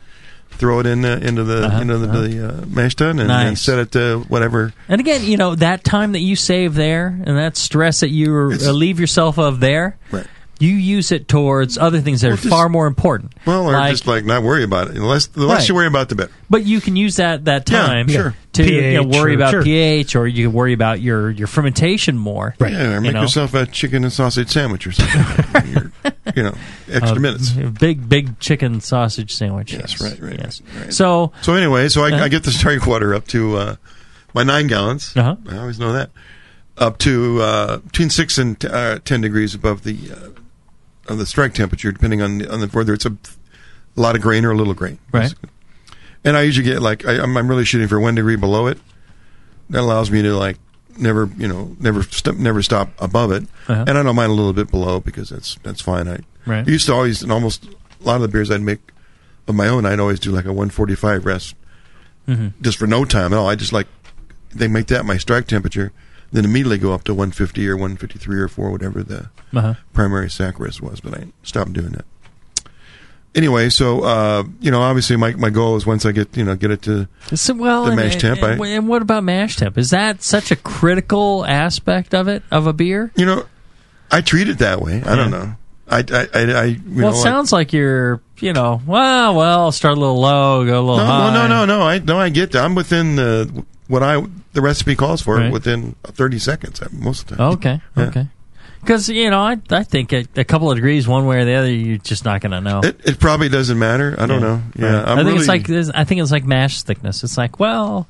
Throw it in uh, into the Uh-huh, into the, the uh, mash tun and, Nice. and set it to whatever. And again, you know, that time that you save there and that stress that you relieve yourself of there, you use it towards other things that Well, are just- far more important. Well, or Like- just like not worry about it. The less, the less Right. you worry about, the better. But you can use that that Yeah, time sure. to you know, worry or- about sure. pH, or you can worry about your, your fermentation more. Right. Yeah, or you make know? yourself a chicken and sausage sandwich or something. (laughs) You're- you know, extra Uh, minutes. Big big chicken sausage sandwich. Yes, right, right, yes. right. So So anyway, so I, Uh-huh. I get the starting water up to uh, my nine gallons. Uh-huh. I always know that up to uh, between six and t- uh, ten degrees above the the strike temperature, depending on on the whether it's a, a lot of grain or a little grain. Right. And I usually get like I, I'm, I'm really shooting for one degree below it. That allows me to like never you know never st- never stop above it, Uh-huh. and I don't mind a little bit below because that's that's fine. I Right. used to always and almost a lot of the beers I'd make of my own, I'd always do like a 145 rest Mhm. just for no time at all. I just like they make that my strike temperature, then immediately go up to 150 or 153 or 4, whatever the Uh-huh. primary sac rest was. But I stopped doing that. Anyway, so uh, you know, obviously my my goal is once I get you know get it to So, well, the and, mash temp. and, I, and what about mash temp? Is that such a critical aspect of it of a beer? you know, I treat it that way. I don't know. I I I, I you well, know, it sounds like you're, you know, well, well, start a little low, go a little no, high. no, no, no, no. I no, I get that. I'm within the what I the recipe calls for Right. within 30 seconds uh, most of the time. Okay, Yeah. okay. Because you know, I I think a, a couple of degrees one way or the other, you're just not going to know. It, it probably doesn't matter. I don't know. Yeah, Right. I'm I think really, it's like this, I think it's like mash thickness. It's like, well,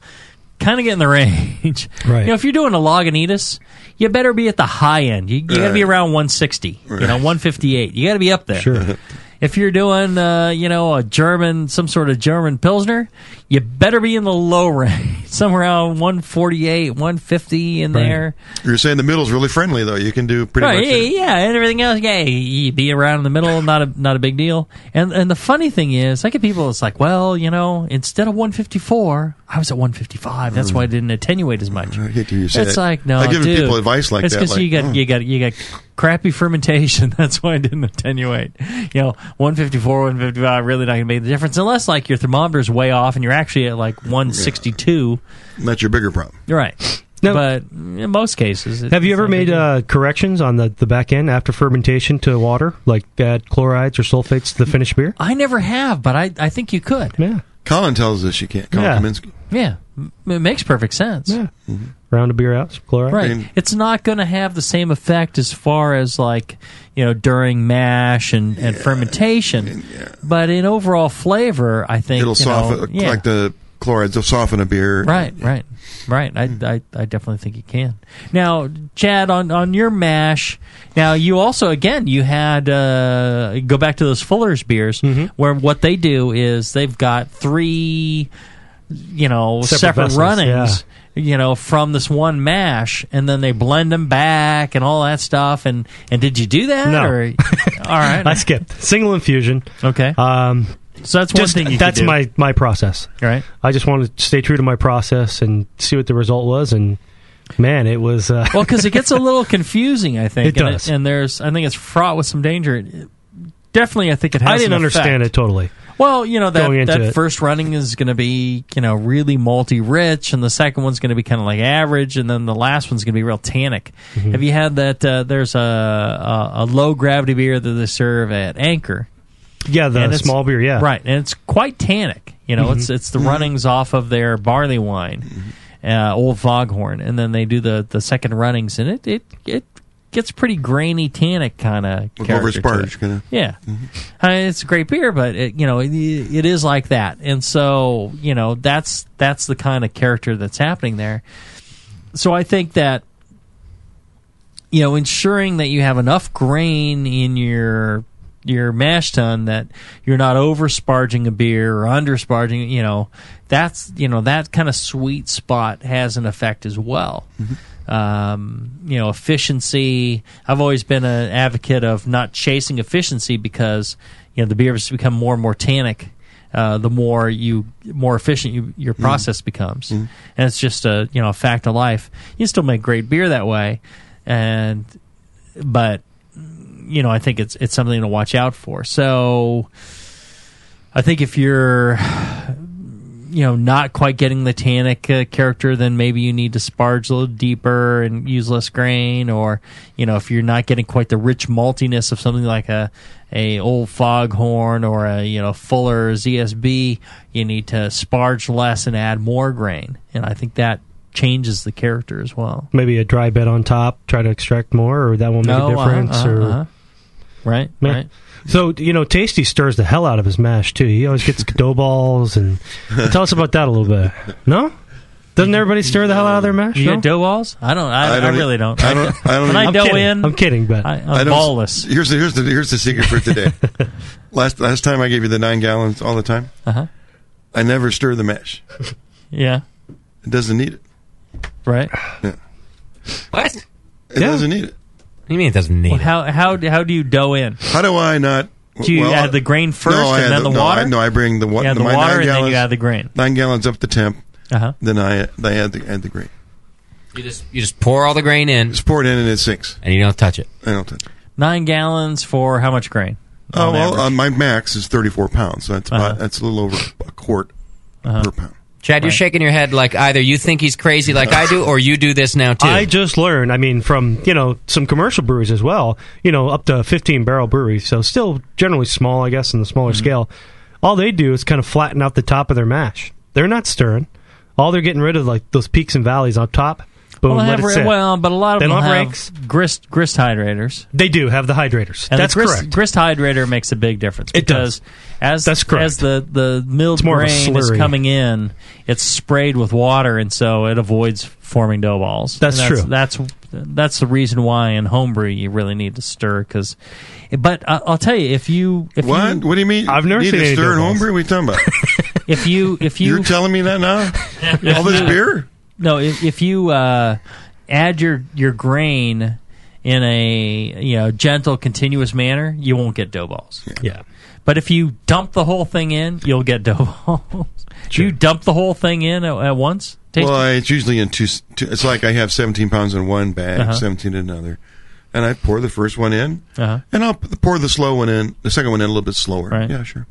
kind of get in the range. (laughs) Right. You know, if you're doing a Lagunitas, you better be at the high end. You, you got to be around 160. You know, 158. You got to be up there. Sure. (laughs) If you're doing, uh, you know, a German, some sort of German Pilsner, you better be in the low (laughs) range, somewhere around 148, 150 in Right. there. You're saying the middle's really friendly though. You can do pretty right, much. yeah, yeah, and everything else, yeah, you be around in the middle, not a not a big deal. And and the funny thing is, I get people. It's like, well, you know, instead of 154, I was at 155. That's why I didn't attenuate as much. I hate to hear you say It's that. like no, I've given dude, people advice like it's that, because like, you got oh. you got you got crappy fermentation. (laughs) That's why I didn't attenuate. You know, 154, 155 really not gonna make the difference unless like your thermometer's way off and you're actually at like 162. That's your bigger problem. You're right. but in most cases, it- Have you ever not a big made uh, corrections on the, the back end after fermentation to water, like add chlorides or sulfates to the finished beer? I never have, but I, I think you could. Yeah. Colin tells us you can't. Colin Yeah. Kaminski. Yeah. M- It makes perfect sense. Yeah. Mm-hmm. Round a beer out, some chloride. Right. it's not going to have the same effect as far as like, you know, during mash and, and fermentation. But in overall flavor, I think It'll you know, soften yeah. like the chlorides will soften a beer. Right, right, right. I, I, I definitely think you can. Now, Chad, on on your mash, now you also again you had uh, go back to those Fuller's beers Mm-hmm. where what they do is they've got three, you know, Separate separate, vessels, runnings. You know, from this one mash, and then they blend them back and all that stuff. And and did you do that? No. Or, (laughs) all right, I skipped single infusion. Okay. Um, so that's one just, thing you That's do. my my process. Right. I just wanted to stay true to my process and see what the result was, and man, it was. Uh, well, because it gets a little (laughs) confusing, I think. It and does. and there's, I think it's fraught with some danger. It- definitely, I think it has. I didn't understand effect. it totally. Well, you know that that it. first running is going to be you know really multi rich, and the second one's going to be kind of like average, and then the last one's going to be real tannic. Mm-hmm. Have you had that? Uh, there's a, a a low gravity beer that they serve at Anchor. Yeah, the And small beer. Yeah, Right, and it's quite tannic. You know, it's Mhm. it's the Mhm. runnings off of their barley wine, uh, Old Foghorn, and then they do the the second runnings, and it it it gets pretty grainy, tannic kind of Like character. to it. kinda. Yeah, I mean, it's a great beer, but it, you know it, it is like that, and so you know that's that's the kind of character that's happening there. So I think that you know ensuring that you have enough grain in your your mash tun that you're not over sparging a beer or under sparging you know that's you know that kind of sweet spot has an effect as well. Um, you know efficiency. I've always been an advocate of not chasing efficiency because you know the beers become more and more tannic uh, the more you more efficient you, your process becomes. And it's just a you know a fact of life. You still make great beer that way and but you know I think it's it's something to watch out for so I think if you're you know not quite getting the tannic uh, character then maybe you need to sparge a little deeper and use less grain or you know if you're not getting quite the rich maltiness of something like a a old foghorn or a you know Fuller's ESB you need to sparge less and add more grain and i think that changes the character as well Maybe a dry bed on top, try to extract more, or that won't make No, a uh-huh, difference. uh-huh, or uh-huh. Right Man. right So you know, Tasty stirs the hell out of his mash too. He always gets (laughs) dough balls, and tell us about that a little bit. No, doesn't everybody stir the hell out of their mash? you no? get dough balls i don't i, I I, don't e- really don't I don't- I don't when i I'm dough kidding. in I'm kidding, but I, I i'm don't- ballless Here's the here's the here's the secret for today. (laughs) last last time I gave you the nine gallons all the time. uh-huh I never stir the mash. (laughs) yeah It doesn't need it. right Yeah. What? It Yeah. doesn't need it. What do you mean it doesn't need Well, it? how how do- how do you dough in? How do I not? Do you well, add the grain first no, I and then the, no, water? I, no, I bring the, wa- You add the, the my water nine and gallons, then you add the grain. Nine gallons up to temp. Uh-huh. Then I I add the add the grain. You just you just pour all the grain in Just pour it in and it sinks. and you don't touch it. I don't touch it. Nine gallons for how much grain? Oh well, uh, my max is thirty four pounds, so that's about Uh-huh. that's a little over a quart per pound. Chad, you're shaking your head like either you think he's crazy like I do, or you do this now too. I just learned. I mean, from you know some commercial breweries as well. You know, up to 15 barrel breweries, so still generally small, I guess, in the smaller mm-hmm. scale. All they do is kind of flatten out the top of their mash. They're not stirring. All they're getting rid of like those peaks and valleys on top. Boom, well, let have, it sit. well, but a lot of They them have have rakes? grist grist hydrators. They do have the hydrators. And That's the grist, correct. Grist hydrator makes a big difference It because as That's correct. as the the milled It's more of a grain is coming in, it's sprayed with water, and so it avoids forming dough balls. That's And true. That's that's the reason why in homebrew you really need to stir because. But uh, I'll tell you, if you if What? you what do you mean? I've never Need seen to any stir at dough balls. homebrew. What are you talking about? (laughs) if you if you You're telling me that now? (laughs) All this beer? No, if, if you uh, add your your grain in a you know gentle, continuous manner, you won't get dough balls. Yeah. But if you dump the whole thing in, you'll get dough balls. Do (laughs) you dump the whole thing in at, at once? Well. I, it's usually in two, two. It's like I have 17 pounds in one bag, Uh-huh. 17 in another, and I pour the first one in, Uh-huh. and I'll pour the slow one in, the second one in a little bit slower. Right. Yeah, sure.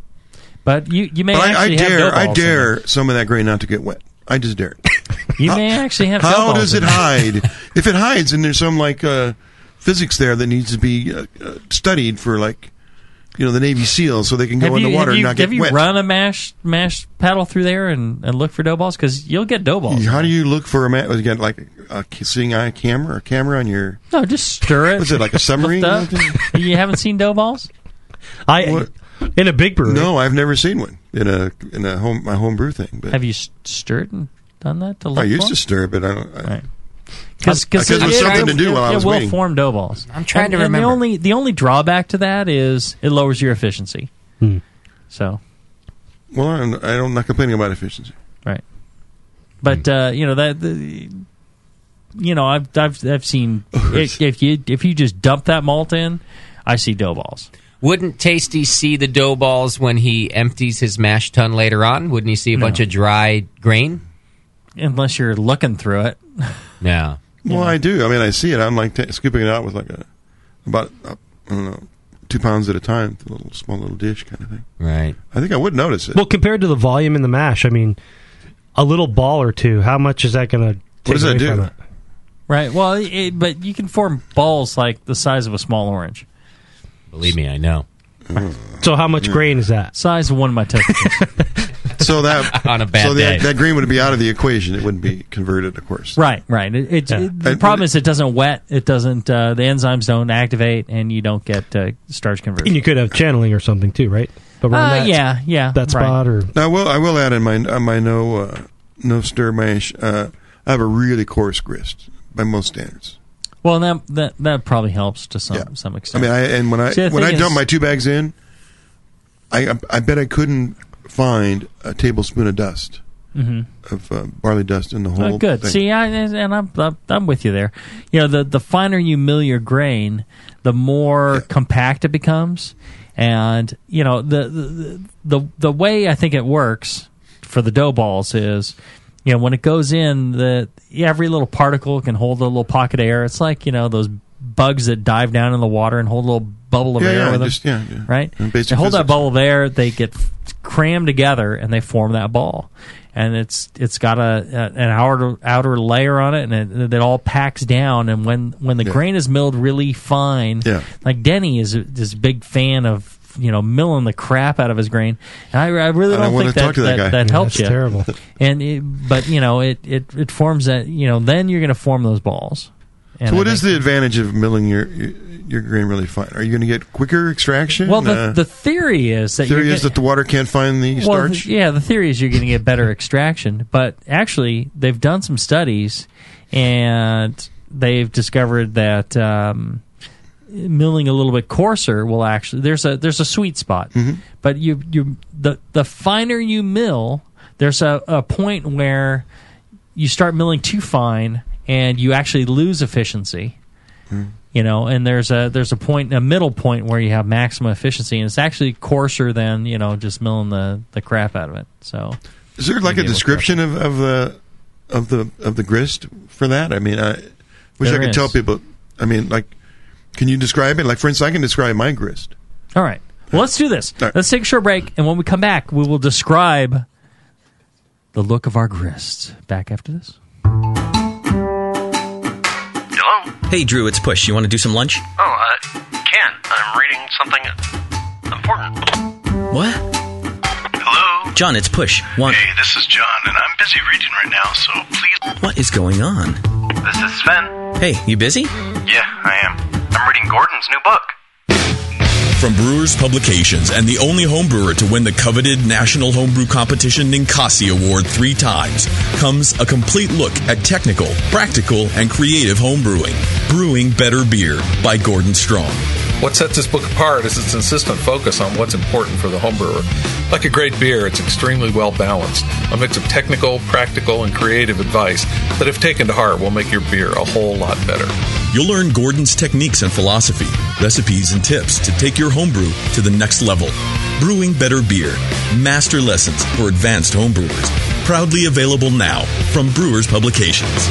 But you you may I, I dare, I dare some of that grain not to get wet. I just dare it. (laughs) You may actually have. dough How does it hide? if it hides, and there's some like uh, physics there that needs to be uh, uh, studied for like, you know, the Navy SEAls, so they can go in the water you, and not get wet. have you wet. run a mash mash paddle through there and, and look for dough balls? Because you'll get dough balls. How do you look for a man? Again, like a seeing eye camera, a camera on your. No, just stir it. Was it like a submarine? (laughs) Lift up. (laughs) you haven't seen dough balls? I What? in a big brew. No, I've never seen one in a in a home my home brew thing. But Have you stirred and done that to look I used for to stir, but I don't. I, Right. Because Because it was something to do while I was it will waiting. form dough balls. I'm trying and, to and remember. the only the only drawback to that is it lowers your efficiency. Hmm. So Well, I'm, I don't, I'm not complaining about efficiency. right, but uh, you know that the, you know I've I've I've seen (laughs) if, if you if you just dump that malt in, I see dough balls. Wouldn't Tasty see the dough balls when he empties his mash tun later on? Wouldn't he see a No. bunch of dry grain? Unless you're looking through it. Yeah. Well, I do. I mean, I see it. I'm like t- scooping it out with like a about uh, I don't know two pounds at a time, a little small little dish kind of thing. Right. I think I would notice it. Well, compared to the volume in the mash, I mean, a little ball or two. How much is that going to? What does that do? Right. Well, it, but you can form balls like the size of a small orange. Believe me, I know. So how much grain is that? Size of one of my testicles. (laughs) so that (laughs) on a bad so day. that, that grain would be out of the equation. It wouldn't be converted, of course. Right, right. It, it, it- the And- problem is it doesn't wet. It doesn't. Uh, the enzymes don't activate, and you don't get uh, starch conversion. And you could have channeling or something too, right? Around Uh, that, yeah, yeah, that spot or I will. I will add in my on my no uh, no stir mash. Uh, I have a really coarse grist by most standards. Well, that that that probably helps to some some extent. I mean, I and when I See, when I dump my two bags in, I I bet I couldn't find a tablespoon of dust Mhm. of uh, barley dust in the whole. Oh, good. thing. See, I, and I'm, I'm I'm with you there. You know, the the finer you mill your grain, the more compact it becomes, and you know the, the the the way I think it works for the dough balls is, you know, when it goes in, the every little particle can hold a little pocket of air. It's like you know those bugs that dive down in the water and hold a little bubble of Yeah, air yeah, with them. just- yeah, yeah. right. And They hold that bubble there. They get crammed together and they form that ball. And it's it's got a, a an outer outer layer on it, and it, it all packs down. And when when the grain is milled really fine, like Denny is a, is a big fan of you know milling the crap out of his grain. And I, I really don't don't think that talk to that that, that Yeah, helps that's you. terrible. And it, but you know it, it it forms that you know then you're going to form those balls. And so, what I is think- the advantage of milling your your, your grain really fine? Are you going to get quicker extraction? Well, the, Uh, the theory is that theory you're is get- that the water can't find the Well, starch. th- yeah, the theory is you're going to get better extraction, but actually, they've done some studies and they've discovered that um, milling a little bit coarser will actually there's a there's a sweet spot, Mm-hmm. but you you the the finer you mill, there's a, a point where you start milling too fine and you actually lose efficiency you know and there's a there's a point a middle point where you have maximum efficiency and it's actually coarser than you know just milling the the crap out of it so Is there like a description of, of the of the of the grist for that? I mean, I wish There I could is. tell people. I mean, like, can you describe it? Like, for instance, I can describe my grist. all right well let's do this let's take a short break and when we come back we will describe the look of our grist back after this Hello? Hey, Drew, it's Push. You want to do some lunch? Oh, uh, Ken, I'm reading something important. What? Hello? John, it's Push. One. Hey, this is John, and I'm busy reading right now, so please. What is going on? This is Sven. Hey, you busy? Yeah, I am. I'm reading Gordon's new book. From Brewers Publications and the only homebrewer to win the coveted National Homebrew Competition Ninkasi Award three times, comes a complete look at technical, practical, and creative homebrewing. Brewing Better Beer by Gordon Strong. What sets this book apart is its insistent focus on what's important for the homebrewer. Like a great beer, it's extremely well balanced. A mix of technical, practical, and creative advice that, if taken to heart, will make your beer a whole lot better. You'll learn Gordon's techniques and philosophy, recipes, and tips to take your homebrew to the next level. Brewing Better Beer, master lessons for advanced homebrewers. Proudly available now from Brewers Publications.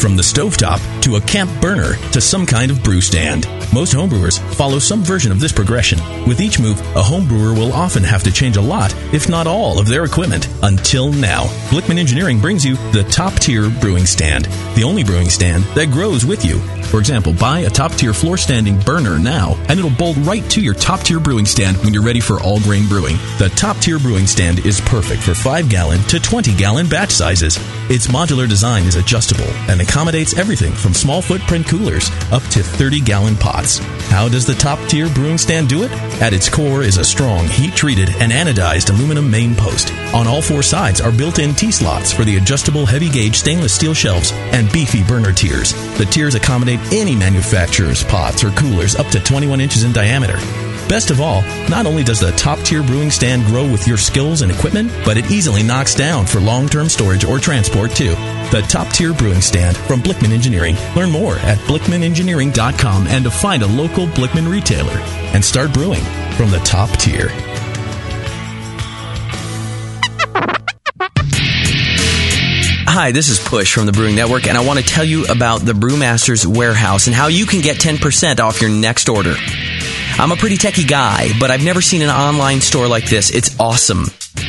From the stovetop to a camp burner to some kind of brew stand. Most homebrewers follow some version of this progression. With each move, a homebrewer will often have to change a lot, if not all, of their equipment. Until now, Blickman Engineering brings you the top tier brewing stand, the only brewing stand that grows with you. For example, buy a top tier floor standing burner now, and it'll bolt right to your top tier brewing stand when you're ready for all grain brewing. The top tier brewing stand is perfect for 5 gallon to 20 gallon batch sizes. Its modular design is adjustable and accommodates everything from small footprint coolers up to 30 gallon pots. How does the top tier brewing stand do it? At its core is a strong, heat treated, and anodized aluminum main post. On all four sides are built in T slots for the adjustable heavy gauge stainless steel shelves and beefy burner tiers. The tiers accommodate any manufacturer's pots or coolers up to 21 inches in diameter. Best of all, not only does the top tier brewing stand grow with your skills and equipment, but it easily knocks down for long term storage or transport too. The top tier brewing stand from Blickman Engineering. Learn more at blickmanengineering.com and to find a local Blickman retailer and start brewing from the top tier. Hi, this is Push from the Brewing Network, and I want to tell you about the Brewmaster's Warehouse and how you can get 10% off your next order. I'm a pretty techie guy, but I've never seen an online store like this. It's awesome.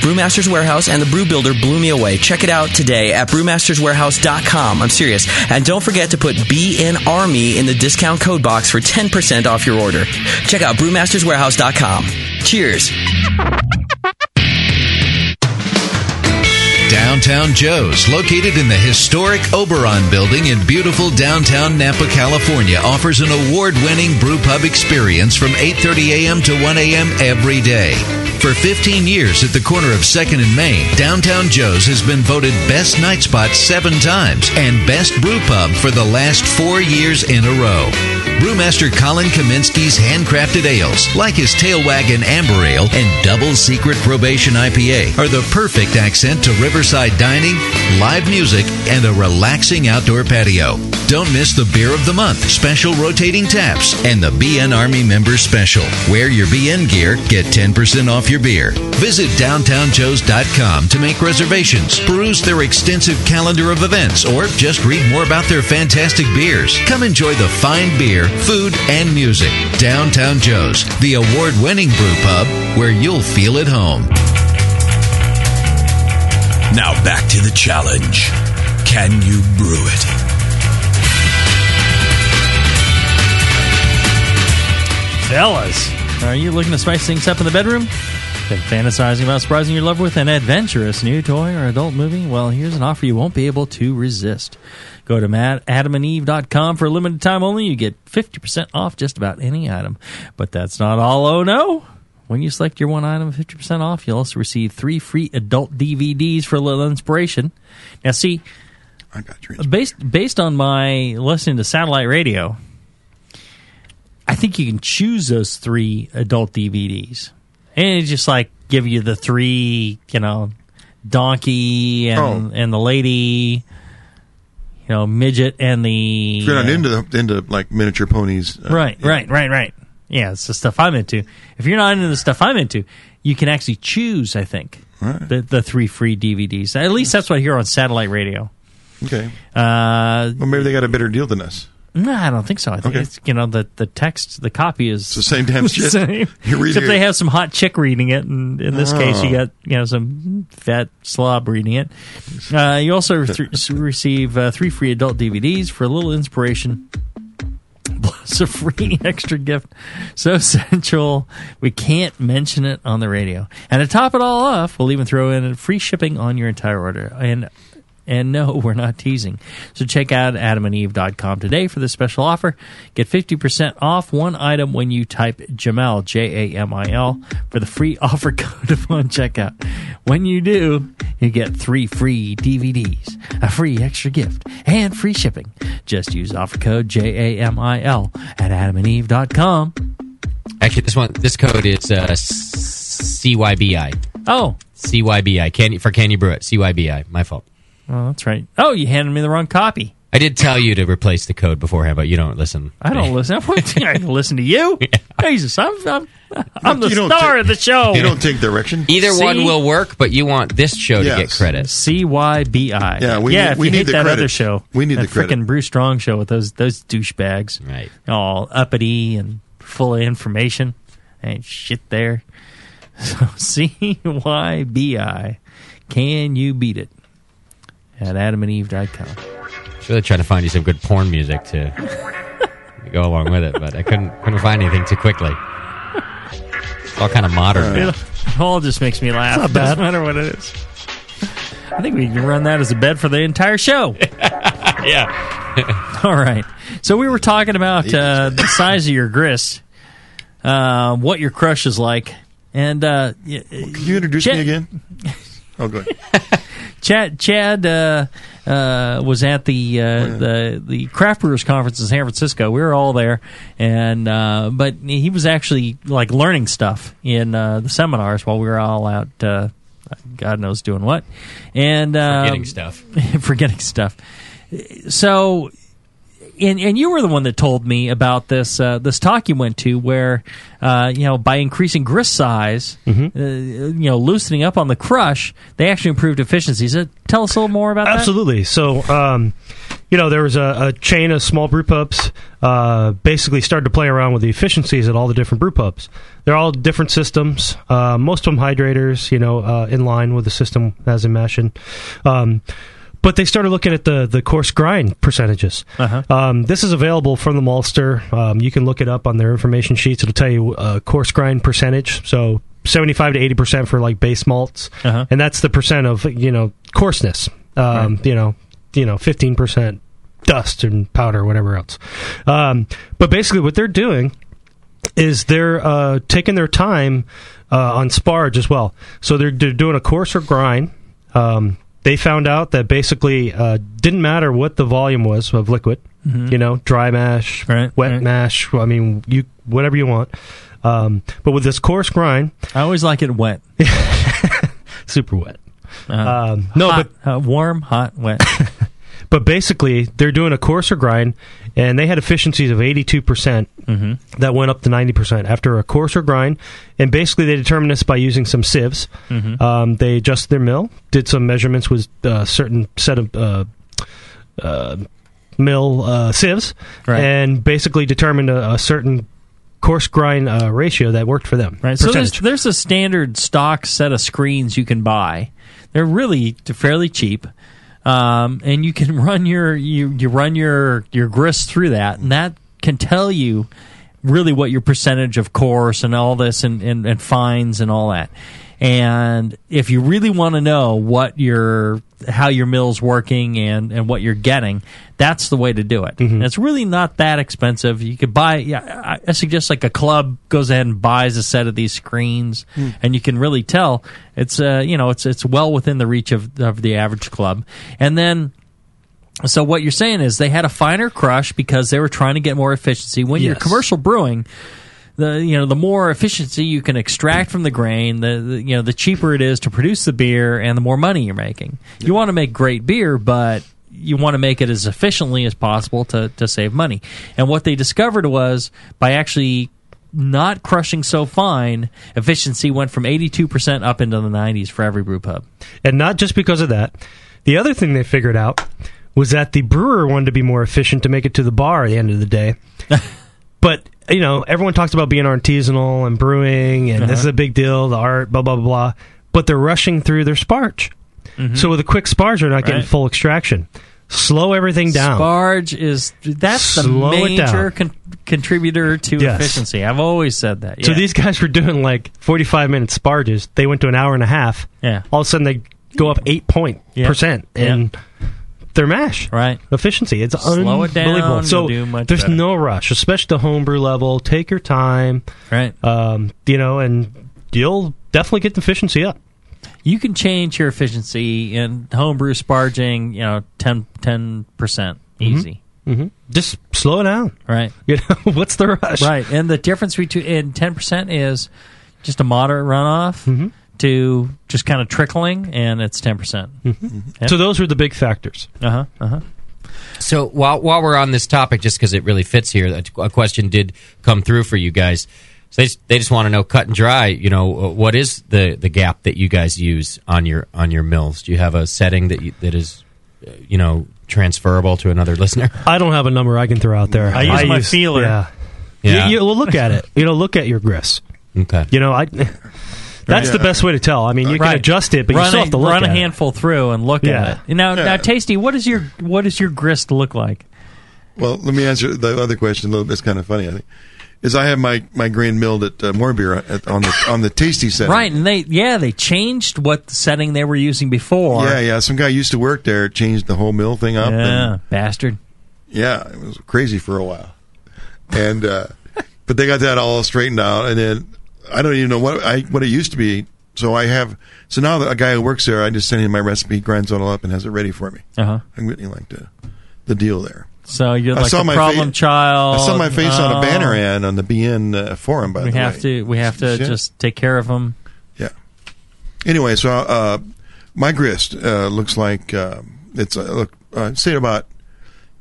Brewmasters Warehouse and the Brew Builder blew me away. Check it out today at brewmasterswarehouse.com. I'm serious. And don't forget to put BN Army in the discount code box for 10% off your order. Check out brewmasterswarehouse.com. Cheers. Downtown Joe's, located in the historic Oberon building in beautiful downtown Napa, California, offers an award-winning brew pub experience from 8:30 a.m. to 1 a.m. every day. For 15 years at the corner of 2nd and Main, Downtown Joe's has been voted best night spot 7 times and best brew pub for the last 4 years in a row. Brewmaster Colin Kaminski's handcrafted ales, like his Tail Wagon Amber Ale and Double Secret Probation IPA, are the perfect accent to riverside dining, live music, and a relaxing outdoor patio. Don't miss the Beer of the Month, special rotating taps, and the BN Army Member Special. Wear your BN gear, get 10% off your beer. Visit downtownjoes.com to make reservations, peruse their extensive calendar of events, or just read more about their fantastic beers. Come enjoy the fine beer, food, and music. Downtown Joe's, the award winning brew pub where you'll feel at home. Now back to the challenge. Can you brew it? Fellas, are you looking to spice things up in the bedroom? Been fantasizing about surprising your lover with an adventurous new toy or adult movie? Well, here's an offer you won't be able to resist. Go to adamandeve.com for a limited time only. You get 50% off just about any item. But that's not all. Oh no! When you select your one item 50% off, you'll also receive three free adult DVDs for a little inspiration. Now, see, I got your based based on my listening to satellite radio, I think you can choose those three adult DVDs, and it just like give you the three, you know, donkey and Oh. and the lady, you know, midget and the If you're not into the into like miniature ponies, uh, right, right, right, right. Yeah, it's the stuff I'm into. If you're not into the stuff I'm into, you can actually choose. I think the the three free DVDs. At least that's what I hear on satellite radio. Okay. Uh, well, maybe they got a better deal than us. No, I don't think so. I think Okay. it's you know the the text, the copy is the same damn (laughs) shit. same. (laughs) Except it- they have some hot chick reading it, and in this case, you Oh. got you know some fat slob reading it. Uh, you also th- (laughs) receive uh, three free adult DVDs for a little inspiration. Plus a free extra gift. So essential, we can't mention it on the radio. And to top it all off, we'll even throw in free shipping on your entire order. And and no, (laughs) we're not teasing. So check out adamandeve.com today for this special offer. Get 50% off one item when you type Jamil, J A M I L, for the free (laughs) offer code upon checkout. When you do, you get three free DVDs, a free extra gift, and free shipping. Just use offer code J A M I L at adamandeve.com. Actually, this one, this code is uh, CYBI. Oh, CYBI. Can you, for Can You Brew It? CYBI. My fault. Oh, that's right. Oh, you handed me the wrong copy. I did tell you to replace the code beforehand, but you don't listen. I don't (laughs) listen. I don't listen to you. (laughs) Jesus, I'm, I'm, I'm the star take- of the show. You don't take direction. Either one will work, but you want this show to get credit. C Y B I. Yeah, we yeah. need- if we you need hate the that credit. other show, We need that the credit. frickin' Brew Strong show with those those douchebags, right? All uppity and full of information. Ain't shit there. (laughs) So C Y B I. Can you beat it? At adamandeve.com. I was really trying to find you some good porn music to, to go along with it, but I couldn't couldn't find anything too quickly. It's all kind of modern. now. It all just makes me laugh. It's not bad. Doesn't matter what it is. I think we can run that as a bed for the entire show. (laughs) yeah. (laughs) All right. So we were talking about uh, the size of your grist, uh, what your crush is like, and uh, Can you introduce me again? (laughs) Oh, good. (laughs) Chad Chad uh, uh, was at the uh, the the craft brewers conference in San Francisco. We were all there, and uh, but he was actually like learning stuff in uh, the seminars while we were all out uh, God knows doing what, and um, Forgetting stuff. (laughs) forgetting stuff. So, and and you were the one that told me about this uh, this talk you went to, where uh, you know by increasing grist size, Mm-hmm. uh, you know loosening up on the crush, they actually improved efficiency. So tell us a little more about that. Absolutely. So, um, you know, there was a, a chain of small brew pubs. Uh, basically, started to play around with the efficiencies at all the different brew pubs. They're all different systems. Uh, most of them hydrators. You know, uh, in line with the system as in mentioned. Um, but they started looking at the the coarse grind percentages. Uh-huh. Um, this is available from the maltster. Um, you can look it up on their information sheets. It'll tell you uh, coarse grind percentage. So. 75 to 80 percent for like base malts Uh-huh. and that's the percent of you know coarseness um, you know you know 15 percent dust and powder whatever else um, but basically what they're doing is they're uh, taking their time uh, on sparge as well so they're, they're doing a coarser grind um, they found out that basically uh, didn't matter what the volume was of liquid Mhm. you know dry mash wet right. mash i mean you whatever you want um, but with this coarse grind I always like it wet. (laughs) super wet Uh, um, no hot, but uh, warm, hot, wet. (laughs) But basically, they're doing a coarser grind, and they had efficiencies of 82% Mhm. that went up to 90% after a coarser grind. And basically, they determined this by using some sieves. Mhm. Um, they adjusted their mill, did some measurements with a certain set of uh, uh, mill uh, sieves, Right. and basically determined a, a certain coarse grind uh, ratio that worked for them. Right. So there's, there's a standard stock set of screens you can buy. They're really fairly cheap, um, and you can (laughs) run your you, you run your your grist through that, and that can tell you really what your percentage of coarse and all this and, and, and fines and all that. And if you really want to know what your how your mill's working and, and what you're getting, that's the way to do it. And it's really not that expensive. You could buy. Yeah, I, suggest like a club goes ahead and buys a set of these screens, Hmm. and you can really tell it's uh you know it's it's well within the reach of of the average club. And then so what you're saying is they had a finer crush because they were trying to get more efficiency. When you're commercial brewing, the you know the more efficiency you can extract from the grain, the, the you know the cheaper it is to produce the beer, and the more money you're making. You want to make great beer, but you want to make it as efficiently as possible to to save money. And what they discovered was by actually not crushing so fine, efficiency went from 82% up into the 90s for every brew pub. And not just because of that. The other thing they figured out was that the brewer wanted to be more efficient to make it to the bar at the end of the day. (laughs) but, you know, everyone talks about being artisanal and brewing, and this Uh-huh. is a big deal, the art, blah, blah, blah, blah. But they're rushing through their sparge. So with a quick sparge, they're not getting Mm-hmm. Full extraction. Slow everything down. Sparge is that's Slow the major con- contributor to Yes. efficiency. I've always said that. So these guys were doing like 45 minute sparges. They went to an hour and a half. Yeah. All of a sudden they go up 8 point Yeah. percent in their mash. Right. Efficiency. It's Slow it down, unbelievable. you'll so do much there's better. no rush, especially the homebrew level. Take your time. Right. Um, you know, and you'll definitely get the efficiency up. you can change your efficiency in homebrew sparging, you know, 10 percent easy. Mm-hmm. Just slow it down. Right. (laughs) You know, (laughs) what's the rush? Right. And the difference between in 10% is just a moderate runoff Mm-hmm. To just kind of trickling and it's 10%. percent So those were the big factors. Uh-huh. Uh-huh. So while while we're on this topic, just because it really fits here, a- a question did come through for you guys. So they just, they just want to know, cut and dry. You know, uh, what is the, the gap that you guys use on your on your mills? Do you have a setting that you, that is, uh, you know, transferable to another (laughs) listener? I don't have a number I can throw out there. I use my feeler. Yeah. Yeah. You, you look at it. You know, look at your grist. Okay. You know, I. That's the best way to tell. I mean, you can Right. adjust it, but run you still a, have to look run at a it. handful through and look Yeah. at it. Now, Yeah. now, Tasty, what is your what does your grist look like? Well, let me answer the other question a little bit. It's kind of funny, I think. Is I have my, my grain milled at uh, MoreBeer at, on the on the tasty setting. Right, and they yeah they changed what setting they were using before. Yeah, yeah. Some guy used to work there, changed the whole mill thing up. Yeah, and, bastard. yeah, it was crazy for a while. And uh, but they got that all straightened out, and then I don't even know what I what it used to be. So I have so now a guy who works there, I just send him my recipe, grinds it all up, and has it ready for me. Uh-huh. I really like the the deal there. So you're I like saw a my problem fa- child. I saw my face on Oh. a banner ad on the BN uh, forum. By We the have way, to we have to Shit. just take care of them. Yeah. anyway, so uh, my grist uh, looks like uh, it's uh, look uh, say about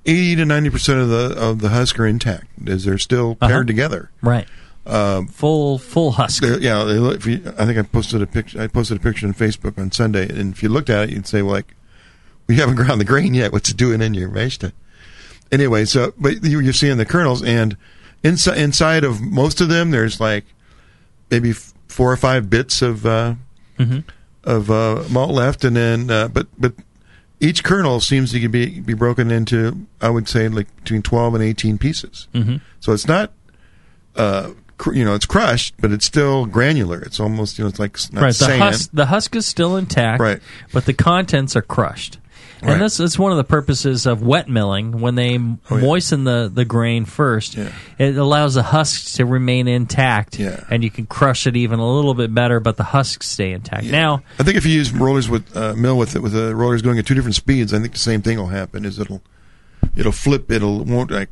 eighty to ninety percent of the of the husk are intact. Is they're still paired Uh-huh. together. Right. Um, full full husk. yeah, they look, if you, I think I posted a picture. I posted a picture on Facebook on Sunday, and if you looked at it, you'd say, well, like, we haven't (laughs) ground the grain yet. What's it doing in your mash tun? Anyway, so but you, you're seeing the kernels, and inside inside of most of them, there's like maybe f- four or five bits of uh, Mhm. of uh, malt left, and then uh, but but each kernel seems to be be broken into I would say like between twelve and eighteen pieces. Mhm. So it's not uh, you know it's crushed, but it's still granular. It's almost you know it's like not right. The sand. husk the husk is still intact. Right. But the contents are crushed. Right. And that's is one of the purposes of wet milling. When they Oh, yeah. moisten the, the grain first, it allows the husks to remain intact, and you can crush it even a little bit better, but the husks stay intact. Now, I think if you use rollers with uh, mill with it with the rollers going at two different speeds, I think the same thing will happen. Is it'll it'll flip. It'll won't like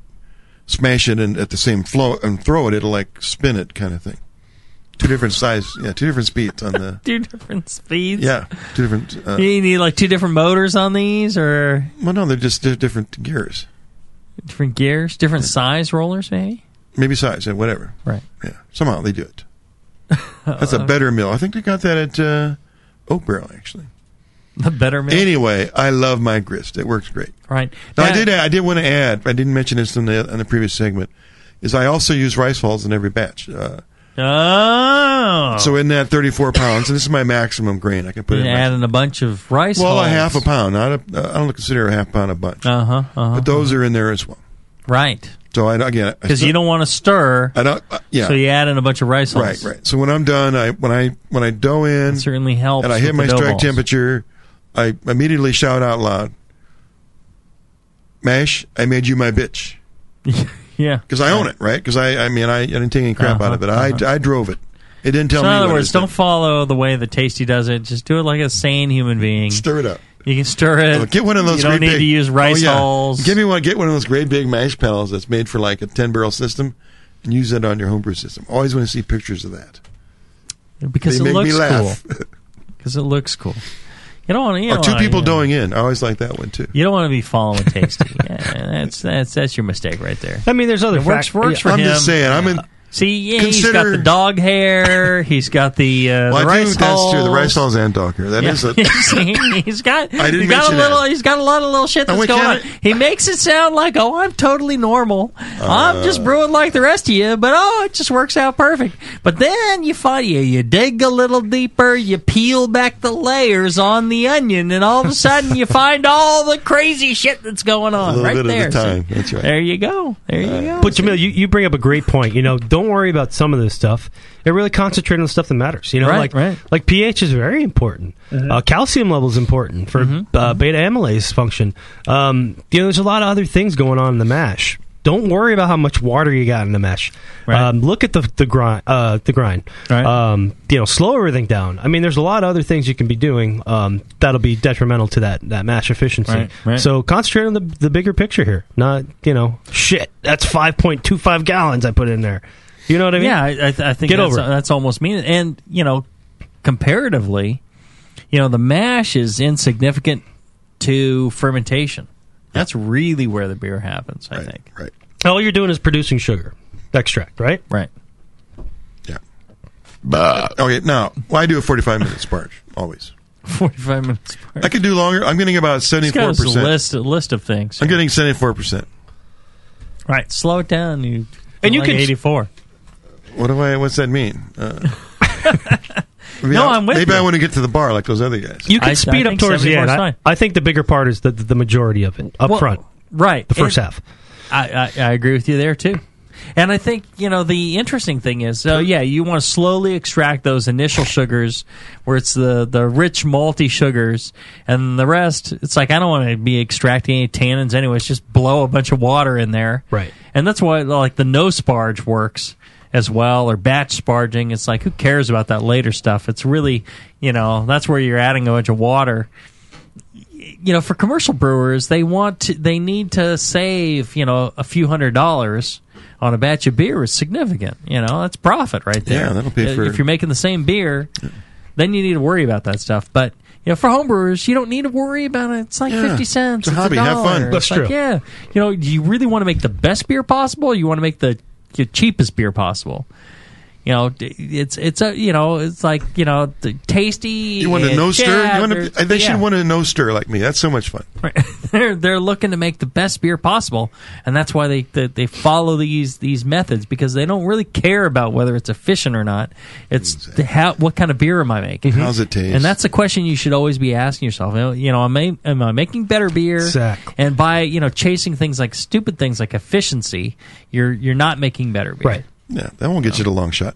smash it and at the same flow and throw it. It'll like spin it kind of thing. Two different size. Yeah, two different speeds on the. (laughs) two different speeds. Yeah, two different. Uh, you need like two different motors on these, or well, no, they're just di- different gears. different gears, different size rollers, maybe. Maybe size, yeah, whatever. Right. Yeah. Somehow they do it. (laughs) That's a better mill. I think they got that at uh, Oak Barrel actually. (laughs) The better mill. Anyway, I love my grist. It works great. Right. Now, I did. I did want to add. I didn't mention this in the in the previous segment. Is I also use rice hulls in every batch. Uh, Oh. So in that 34 pounds, and this is my maximum grain I can put and in. Adding a bunch of rice. Hulls? Well, a half a pound. Not a, I don't consider a half pound a bunch. Uh huh. Uh-huh, but those are in there as well. Right. So I again Because you don't want to stir. I don't. Uh, yeah. So you add in a bunch of rice hulls. Right, right. So when I'm done, I when I when I dough in, certainly helps and I hit my strike balls. temperature, I immediately shout out loud, "Mash! I made you my bitch." (laughs) Yeah, because I own it, right? Because I, I mean, I, I didn't take any crap out of it. Uh-huh, I, I drove it. It didn't tell so me. in other words, don't follow the way the Tasty does it. Just do it like a sane human being. Stir it up. You can stir it. Oh, get one of those. You don't great need big, to use rice oh, yeah. hulls. Give me one. Get one of those great big mash panels that's made for like a ten barrel system, and use that on your homebrew system. Always want to see pictures of that because They it looks laugh. cool. (laughs) Because it looks cool. You don't want to. You or don't two people you know, doing in. I always like that one too. You don't want to be following (laughs) Tasty. yeah, that's that's that's your mistake right there. I mean, there's other It works fac- works for I'm him. just saying. I'm in. See, yeah, he's got the dog hair. (laughs) He's got the, uh, Well, the I do. rice That's true. The hulls. rice hulls and dog hair. That Yeah. is a. (laughs) he's got. I didn't he's got a little. that. He's got a lot of little shit that's going on. can't- He makes it sound like, oh, I'm totally normal. I'm Uh. just brewing like the rest of you, but oh, it just works out perfect. But then you find you you dig a little deeper, you peel back the layers on the onion, and all of a sudden you find all the crazy shit that's going on A right bit at a there. time. So That's right. There you go. There you go. But Jamil, you, you bring up a great point. You know, don't worry about some of this stuff. It really concentrate on the stuff that matters. You know, Right, like right. like pH is very important. Mm-hmm. Uh, calcium level is important for uh, beta amylase function. Um, you know, there's a lot of other things going on in the mash. Don't worry about how much water you got in the mesh. Um, look at the the grind. Uh, the grind. Um, you know, slow everything down. I mean, there's a lot of other things you can be doing um, that'll be detrimental to that that mash efficiency. Right, right. So concentrate on the the bigger picture here. Not you know, shit. That's five point two five gallons I put in there. You know what I mean? Yeah, I, I, th- I think Get that's, over it. that's almost mean. And you know, comparatively, you know, the mash is insignificant to fermentation. That's really where the beer happens. I think. Right. All you're doing is producing sugar extract, right? Right. Yeah. Okay, now well, I do a 45 minute sparge always. (laughs) 45 minutes. I could do longer. I'm getting about It's 74 got us a percent. list, a list of things. I'm getting 74 percent. Right, slow it down. You And you like can- 84. What do I? What's that mean? Uh, (laughs) maybe No, I- I'm with Maybe you. I want to get to the bar like those other guys. You can I- I speed up think towards the 74 end. is I, fine. I think the bigger part is the the majority of it up Well, front. Right. The first And half. I, I, I agree with you there too. And I think you know the interesting thing is, so yeah, you want to slowly extract those initial sugars, where it's the the rich malty sugars, and the rest. It's like I don't want to be extracting any tannins anyway. It's just blow a bunch of water in there, Right. And that's why like the no sparge works as well, or batch sparging. It's like who cares about that later stuff? It's really you know that's where you're adding a bunch of water you know, for commercial brewers, they want to, they need to save, you know, a few hundred dollars on a batch of beer is significant. You know, that's profit right there. Yeah, that'll pay for- If you're making the same beer, then you need to worry about that stuff. But you know, for homebrewers, you don't need to worry about it. It's like Yeah. fifty cents. It's a hobby. a Have fun. That's It's like, true. yeah, you know, do you really want to make the best beer possible? Or you want to make the, the cheapest beer possible? You know, it's it's a you know it's like you know the tasty. You want a no stir? You want there's- to, they yeah. should want a no stir like me. That's so much fun. (laughs) they're they're looking to make the best beer possible, and that's why they they, they follow these these methods because they don't really care about whether it's efficient or not. It's the, how what kind of beer am I making? How's it taste? And that's the question you should always be asking yourself. You know, You know, am I am I making better beer? Exactly. And by you know chasing things like stupid things like efficiency, you're you're not making better beer. Right. Yeah, that won't get you the long shot.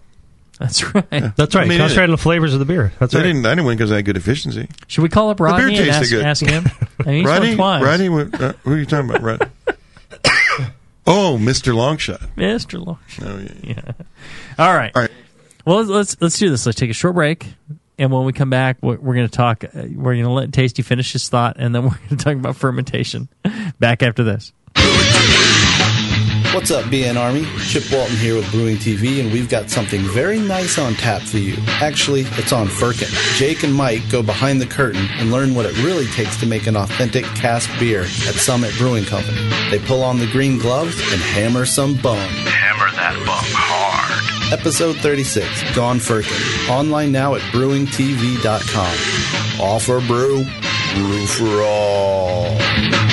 That's right. That's right. I mean, Concentrate it- on the flavors of the beer. That's I right. didn't. I didn't win because I had good efficiency. Should we call up The beer Rodney and tasted ask, good. ask him? (laughs) I mean, he's Rodney, won twice. Rodney, what, uh, who are you talking about? Rod? (coughs) oh, Mister Longshot. Mr. Long. Oh yeah. Yeah. All right. All right. Well, let's let's, let's do this. Let's take a short break, and when we come back, we're, we're going to talk. Uh, we're going to let Tasty finish his thought, and then (laughs) we're going to talk about fermentation. Back after this. What's up, BN Army? Chip Walton here with Brewing TV, and we've got something very nice on tap for you. Actually, it's on Firkin. Jake and Mike go behind the curtain and learn what it really takes to make an authentic cask beer at Summit Brewing Company. They pull on the green gloves and hammer some bone. Hammer that bum hard. Episode 36, Gone Firkin. Online now at brewingtv.com. All for brew, brew for all.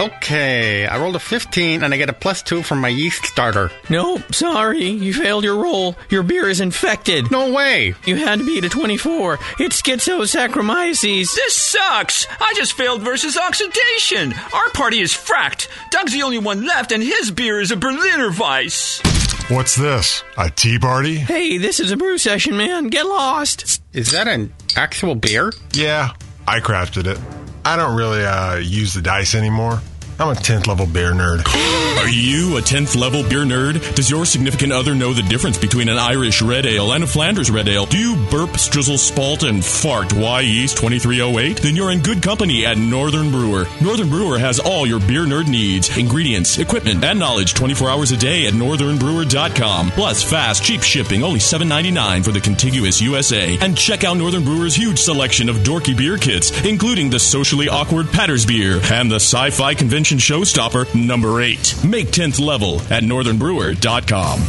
Okay, I rolled a 15 and I get a plus 2 from my yeast starter. Nope, sorry. You failed your roll. Your beer is infected. No way. You had to beat a 24. It's schizosaccharomyces. This sucks. I just failed versus oxidation. Our party is fracked. Doug's the only one left, and his beer is a Berliner Weiss. What's this? A tea party? Hey, this is a brew session, man. Get lost. Is that an actual beer? Yeah, I crafted it. I don't really uh, use the dice anymore. I'm a 10th level beer nerd. (gasps) Are you a 10th level beer nerd? Does your significant other know the difference between an Irish red ale and a Flanders red ale? Do you burp, strizzle, spalt, and fart Wyeast 2308? Then you're in good company at Northern Brewer. Northern Brewer has all your beer nerd needs, ingredients, equipment, and knowledge 24 hours a day at northernbrewer.com. Plus fast, cheap shipping, only $7.99 for the contiguous USA. And check out Northern Brewer's huge selection of dorky beer kits, including the socially awkward Patters beer and the sci-fi convention showstopper number 8. Make 10th level at northernbrewer.com.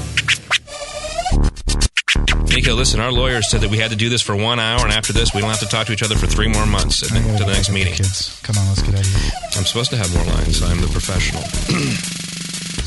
Nico, listen, our lawyers said that we had to do this for one hour, and after this, we don't have to talk to each other for three more months at the, to the next meeting. Kids. Come on, let's get out of here. I'm supposed to have more lines. I'm the professional. (clears throat)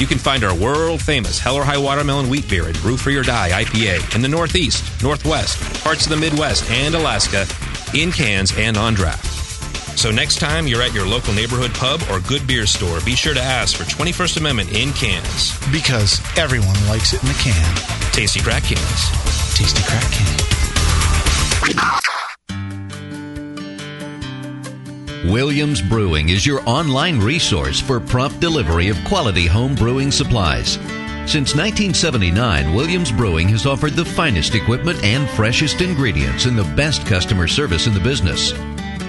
You can find our world famous Hell or High Watermelon Wheat Beer at Brew Free or Die IPA in the Northeast, Northwest, parts of the Midwest, and Alaska in cans and on draft. So next time you're at your local neighborhood pub or good beer store, be sure to ask for 21st Amendment in cans. Because everyone likes it in a can. Tasty crack cans. Tasty crack can. Williams Brewing is your online resource for prompt delivery of quality home brewing supplies. Since 1979, Williams Brewing has offered the finest equipment and freshest ingredients and the best customer service in the business.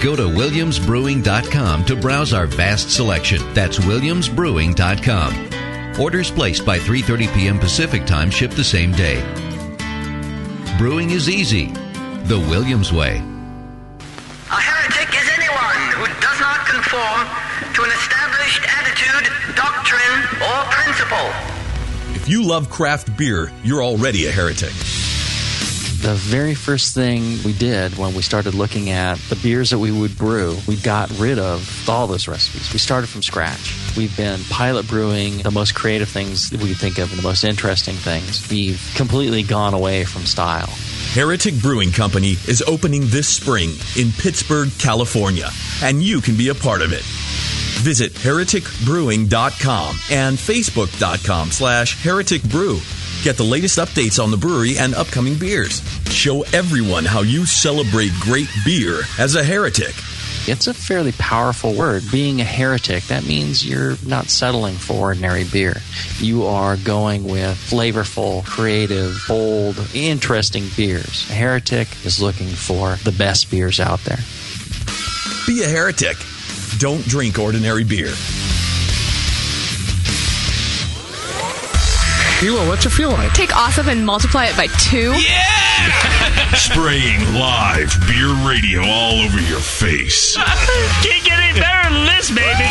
Go to williamsbrewing.com to browse our vast selection. That's williamsbrewing.com. Orders placed by 3:30 p.m. Pacific Time ship the same day. Brewing is easy. The Williams way. A heretic is anyone who does not conform to an established attitude, doctrine, or principle. If you love craft beer, you're already a heretic. The very first thing we did when we started looking at the beers that we would brew, we got rid of all those recipes. We started from scratch. We've been pilot brewing the most creative things that we think of and the most interesting things. We've completely gone away from style. Heretic Brewing Company is opening this spring in Pittsburg, California, and you can be a part of it. Visit hereticbrewing.com and facebook.com slash hereticbrew. Get the latest updates on the brewery and upcoming beers. Show everyone how you celebrate great beer as a heretic. It's a fairly powerful word. Being a heretic, that means you're not settling for ordinary beer. You are going with flavorful, creative, bold, interesting beers. A heretic is looking for the best beers out there. Be a heretic. Don't drink ordinary beer. Hilo, what's it feel like? Take awesome and multiply it by two. (laughs) Spraying live beer radio all over your face. (laughs) Can't get any better than this, baby.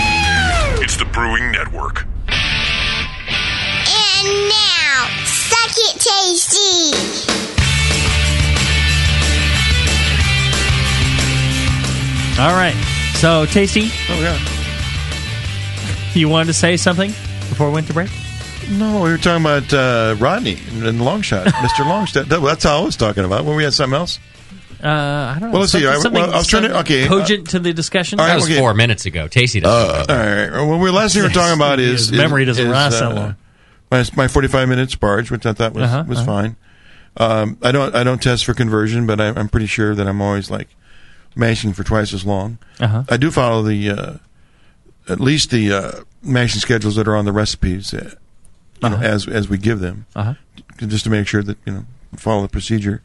It's the Brewing Network. And now, suck it tasty. All right. So, Tasty. Oh, yeah. You wanted to say something before we went to break? No, we were talking about uh, Rodney and the long shot, (laughs) Mr. Longshot. That, that's all I was talking about. When we had something else. Uh, I don't know. Well, let's see. I- well, I was trying to- something okay, uh, Cogent to the discussion? all right, That was okay. four minutes ago. Tasty doesn't. all right. Well, we last thing we were talking about is His memory doesn't is, last that uh, long. My, my forty-five minute sparge, which I thought was Uh-huh, was uh-huh. fine. Um, I don't I don't test for conversion, but I, I'm pretty sure that I'm always like mashing for twice as long. Uh-huh. I do follow the uh, at least the uh, mashing schedules that are on the recipes uh, you know, Uh-huh. as as we give them, Uh-huh. just to make sure that you know follow the procedure.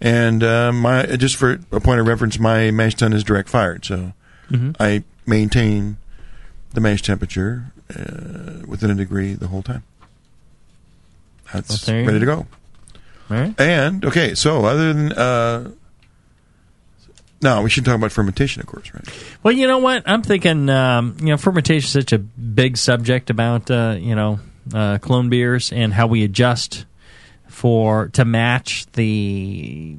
And uh, my just for a point of reference, my mash tun is direct fired, so Mhm. I maintain the mash temperature uh, within a degree the whole time. That's Well, ready to go. right. And okay, so other than uh, no, we should talk about fermentation, of course, right? Well, you know what? I'm thinking, um, you know, fermentation is such a big subject about, uh, you know, uh, clone beers and how we adjust for to match the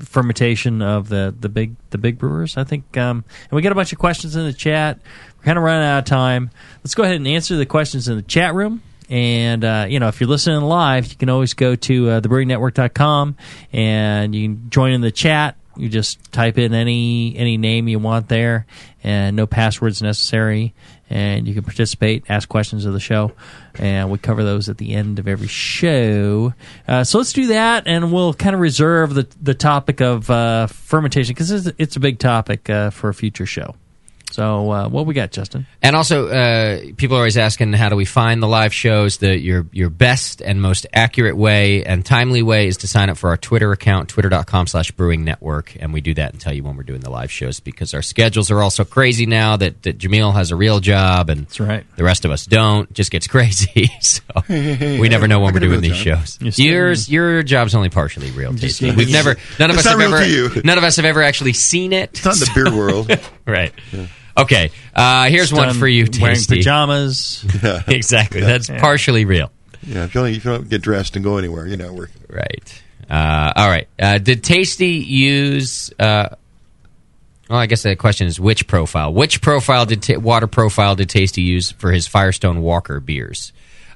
fermentation of the, the big the big brewers. I think, um, and we got a bunch of questions in the chat. We're kind of running out of time. Let's go ahead and answer the questions in the chat room. And, uh, you know, if you're listening live, you can always go to uh, thebrewingnetwork.com and you can join in the chat. You just type in any any name you want there, and no passwords necessary. And you can participate, ask questions of the show, and we cover those at the end of every show. Uh, so let's do that, and we'll kind of reserve the the topic of uh, fermentation because it's, it's a big topic uh, for a future show. So uh, what we got, Justin? And also, uh, people are always asking, how do we find the live shows? The your your best and most accurate way and timely way is to sign up for our Twitter account, twitter.com slash brewing network. And we do that and tell you when we're doing the live shows because our schedules are all so crazy now that, that Jamil has a real job and That's right. the rest of us don't. It just gets crazy. (laughs) so Hey, hey, hey, we never know I when we're doing these job. shows. You're Yours, your job's only partially real. Just- Tasty. We've never, none of It's us have real ever, to you. none of us have ever actually seen it. It's not in the beer world. (laughs) right. Okay. Uh, here's Just one for you, Wearing pajamas. (laughs) Yeah. exactly. Yeah. That's partially real. Yeah, if you, only, if you don't get dressed and go anywhere, you're not working. Right. Uh, all right. Uh, did Tasty use? Uh, well, I guess the question is which profile? Which profile did ta- water profile did Tasty use for his Firestone Walker beers?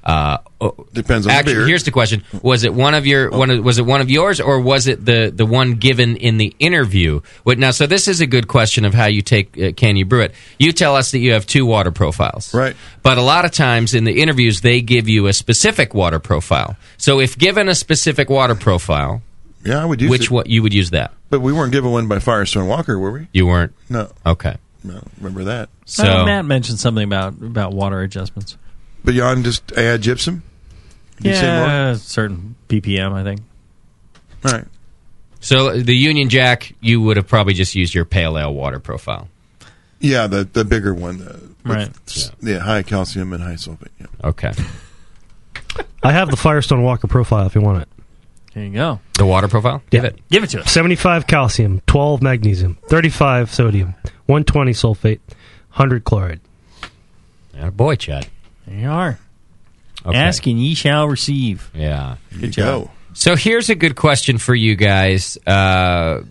Uh, oh, Depends on the actually, beer. here's the question: Was it one of your one? Of, was it one of yours, or was it the the one given in the interview? What, now, so this is a good question of how you take uh, can you brew it. You tell us that you have two water profiles, right? But a lot of times in the interviews, they give you a specific water profile. So if given a specific water profile, Yeah, I would use which what you would use that? But we weren't given one by Firestone Walker, were we? You weren't. No. Okay. No, remember that. Uh, Matt mentioned something about about water adjustments. Beyond just add gypsum? Did you say more? Yeah, certain ppm, I think. All right. So the Union Jack, you would have probably just used your pale ale water profile. Yeah, the the bigger one. The, Right. s- Yeah. high calcium and high sulfate. Yeah. Okay. (laughs) I have the Firestone Walker profile if you want it. There you go. The water profile? Give it. Give it to us. 75 calcium, 12 magnesium, 35 sodium, 120 sulfate, 100 chloride. Yeah, boy, Chad. There you are. Okay. Ask and ye shall receive. Yeah. Good job. So here's a good question for you guys. Uh,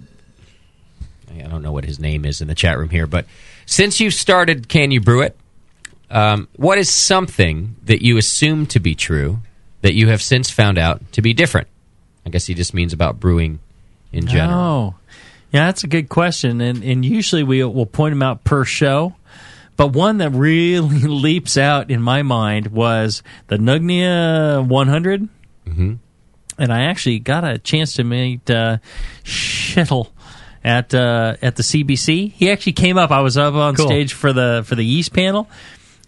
I don't know what his name is in the chat room here, but since you've started Can You Brew It, um, what is something that you assumed to be true that you have since found out to be different? I guess he just means about brewing in general. Oh, yeah, that's a good question, and and usually we will point them out per show. But one that really (laughs) leaps out in my mind was the Nøgne Ø 100, mm-hmm. and I actually got a chance to meet uh, Kjetil at uh, at the CBC. He actually came up. I was up on Cool. stage for the for the yeast panel.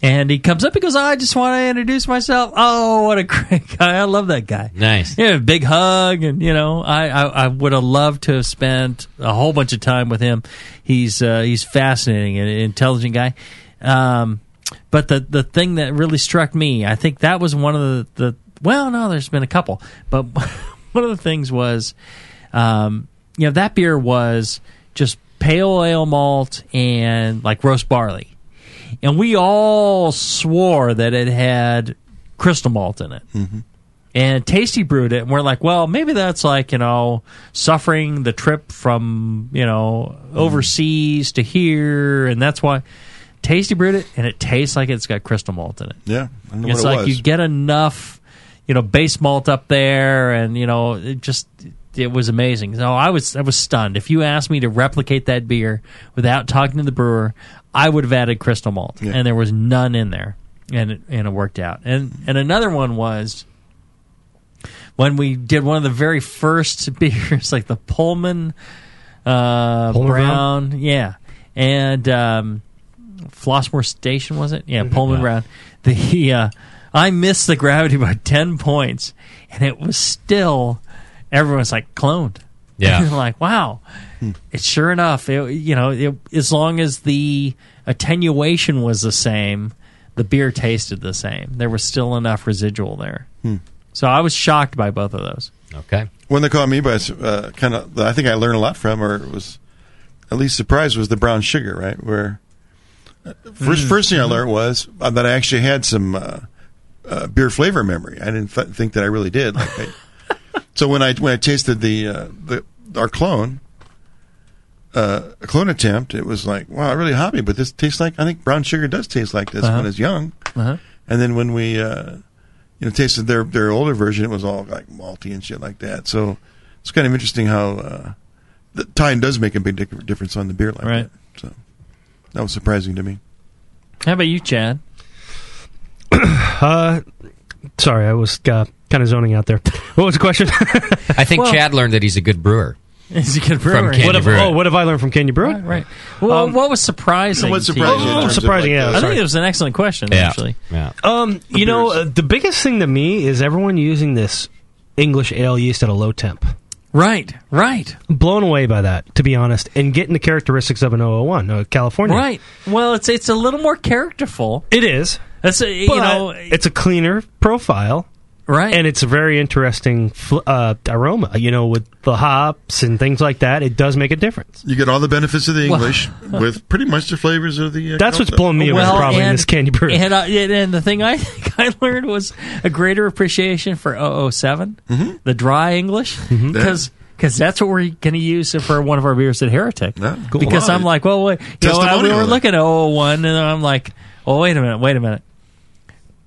And he comes up. He goes, "I just want to introduce myself." Oh, what a (laughs) great guy! I love that guy. Nice. Yeah, big hug, and you know, I, I, I would have loved to have spent a whole bunch of time with him. He's uh, he's fascinating and intelligent guy. Um, but the the thing that really struck me, I think that was one of the, the well, no, there's been a couple, but (laughs) one of the things was, um, you know, that beer was just pale ale malt and like roast barley, and we all swore that it had crystal malt in it mm-hmm. and Tasty brewed it, and we're like, well, maybe that's like you know suffering the trip from you know mm-hmm. overseas to here, and that's why Tasty brewed it, and it tastes like it's got crystal malt in it. Yeah, it's it like was. you get enough, you know, base malt up there, and you know, it just it was amazing. So I was I was stunned. If you asked me to replicate that beer without talking to the brewer, I would have added crystal malt, Yeah. and there was none in there, and it, and it worked out. And and another one was when we did one of the very first (laughs) beers, like the Pullman, uh, Pullman Brown, yeah, and um, Flossmoor Station was it? Yeah, Pullman Brown. The uh, I missed the gravity by (laughs) ten points, and it was still everyone's like cloned. Yeah. (laughs) Like wow, it's sure enough. It, you know, it, as long as the attenuation was the same, the beer tasted the same. There was still enough residual there. Hmm. So I was shocked by both of those. Okay. One that caught me by uh, kind of, I think I learned a lot from, or was at least surprised, was the brown sugar. Right, where uh, first Mm. first thing I learned was uh, that I actually had some uh, uh, beer flavor memory. I didn't th- think that I really did. Like, I, (laughs) so when I when I tasted the uh, the our clone. Uh, a clone attempt. It was like, wow, really hot me, but this tastes like I think brown sugar does taste like this Uh-huh. when it's young. Uh-huh. And then when we, uh, you know, tasted their their older version, it was all like malty and shit like that. So it's kind of interesting how uh, the time does make a big difference on the beer like Right. that. So that was surprising to me. How about you, Chad? (coughs) Uh, sorry, I was uh, kind of zoning out there. What was the question? I think (laughs) Well- Chad learned that he's a good brewer. (laughs) Is he good brewer? From Can what have, Brew oh, what have I learned from Can You Brew It? Right, right. Well, Um, what was surprising? what to surprised you? you in Oh, terms of, surprising, like, yeah, I sorry. think it was an excellent question. Yeah. Actually, Yeah. Um, you know, uh, the biggest thing to me is everyone using this English ale yeast at a low temp. right, right, Blown away by that, to be honest, and getting the characteristics of an 001, uh, California. right. Well, it's it's a little more characterful. It is. That's a, you But know, it's a cleaner profile. Right. And it's a very interesting fl- uh, aroma. You know, with the hops and things like that, it does make a difference. You get all the benefits of the English (laughs) with pretty much the flavors of the. Uh, That's what's Celtic. blowing me away well, probably in and, this Can You Brew. And, uh, and and the thing I (laughs) think I learned was a greater appreciation for 7 Mm-hmm. the dry English, (laughs) because. because that's what we're going to use for one of our beers at Heretic. Yeah, cool. Because I'm like, well, wait, you know, we Testimonial were looking at 001, and I'm like, oh, wait a minute, wait a minute.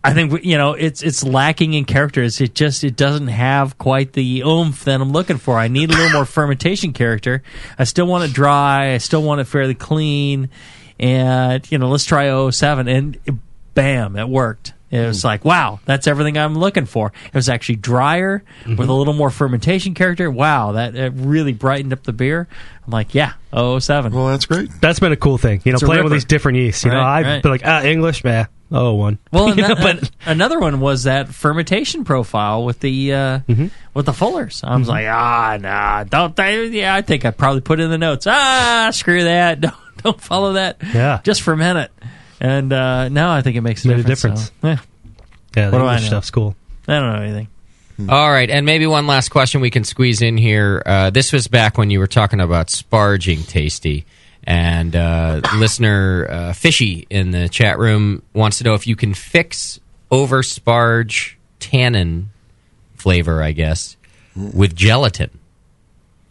I think you know it's it's lacking in characters. It just it doesn't have quite the oomph that I'm looking for. I need a little more (laughs) fermentation character. I still want it dry. I still want it fairly clean. And you know, let's try 007 and bam, it worked. It was like, wow, that's everything I'm looking for. It was actually drier with a little more fermentation character. Wow, that it really brightened up the beer. I'm like, yeah, 007. Well, that's great. That's been a cool thing. You know, It's playing with these different yeasts. You know, I'd right. be like, ah, English, meh. Oh, one. (laughs) Well, and You know, that- but another one was that fermentation profile with the uh, Mm-hmm. with the Fuller's. I was like, ah, nah, don't. They, yeah, I think I probably put in the notes. Ah, screw that. (laughs) Don't don't follow that. Yeah. just ferment it. And uh, now I think it makes a Made a difference. difference. so, yeah, the What do I know? stuff's cool. I don't know anything. All right, and maybe one last question we can squeeze in here. Uh, this was back when you were talking about sparging tasty, and uh, listener uh, Fishy in the chat room wants to know if you can fix over sparge tannin flavor, I guess, with gelatin?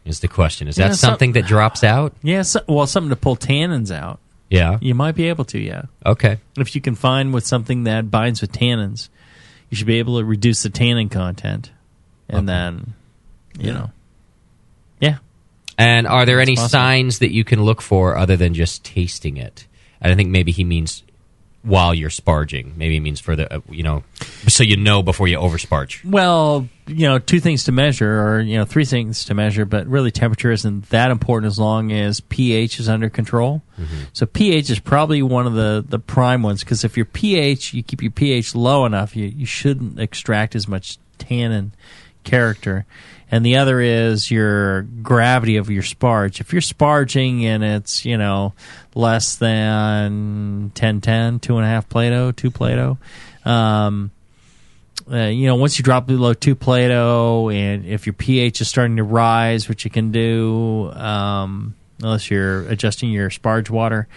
Is the question. Is that Yeah, so- something that drops out? Yeah, so, well, something to pull tannins out. Yeah. You might be able to, yeah. Okay. If you can find with something that binds with tannins, you should be able to reduce the tannin content. And then, you Yeah. know. And are there any possible. signs that you can look for other than just tasting it? And I think maybe he means while you're sparging. Maybe he means for the, uh, you know, so you know before you oversparge. Well, you know, two things to measure, or you know, three things to measure, but really temperature isn't that important as long as pH is under control. So pH is probably one of the the prime ones because if your pH, you keep your pH low enough, you you shouldn't extract as much tannin character. And the other is your gravity of your sparge. If you're sparging and it's, you know, less than 1010, two and a half Plato, two Plato, um, uh, you know, once you drop below two Plato, and if your pH is starting to rise, which you can do, um, unless you're adjusting your sparge water,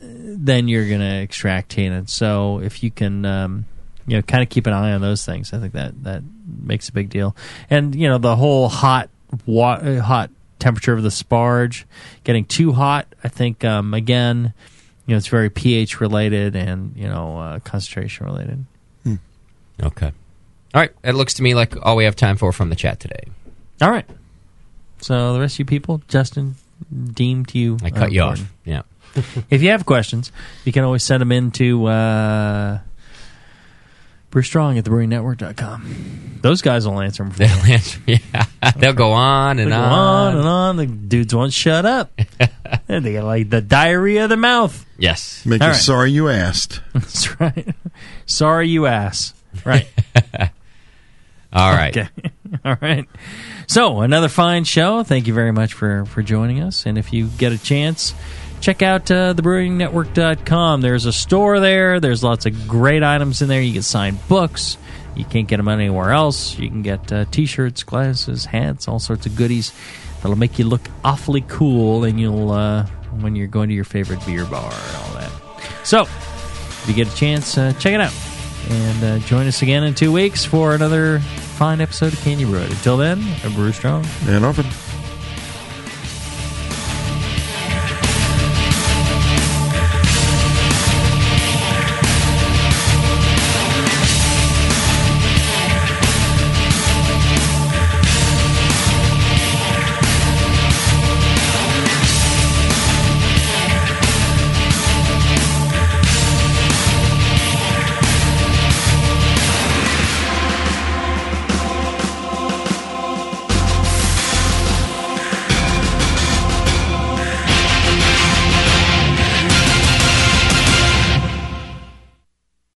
then you're going to extract tannin. So if you can, um, you know, kind of keep an eye on those things, I think that that makes a big deal. And you know, the whole hot, wa- uh, hot temperature of the sparge getting too hot, I think, um, again, you know, it's very pH related and you know, uh, concentration related. Okay. All right. It looks to me like all we have time for from the chat today. All right. So the rest of you people, Justin deemed you. I cut you off. Yeah. (laughs) if you have questions, you can always send them in to uh, Brew Strong at thebrewingnetwork.com. Those guys will answer them for (laughs) They'll you. answer. Yeah. (laughs) They'll go on and They go on. on and on. The dudes won't shut up. (laughs) They get like the diarrhea of the mouth. Yes. Make All you right. sorry you asked. That's right. Sorry, you ass. Right. All right. Okay. All right. So another fine show. Thank you very much for for joining us. And if you get a chance, check out uh, thebrewingnetwork.com. There's a store there. There's lots of great items in there. You can sign books. You can't get them anywhere else. You can get uh, t-shirts, glasses, hats, all sorts of goodies that'll make you look awfully cool, and you'll uh, when you're going to your favorite beer bar and all that. So, if you get a chance, uh, check it out. And uh, join us again in two weeks for another fine episode of Can You Brew It. Until then, Brew Strong. And often.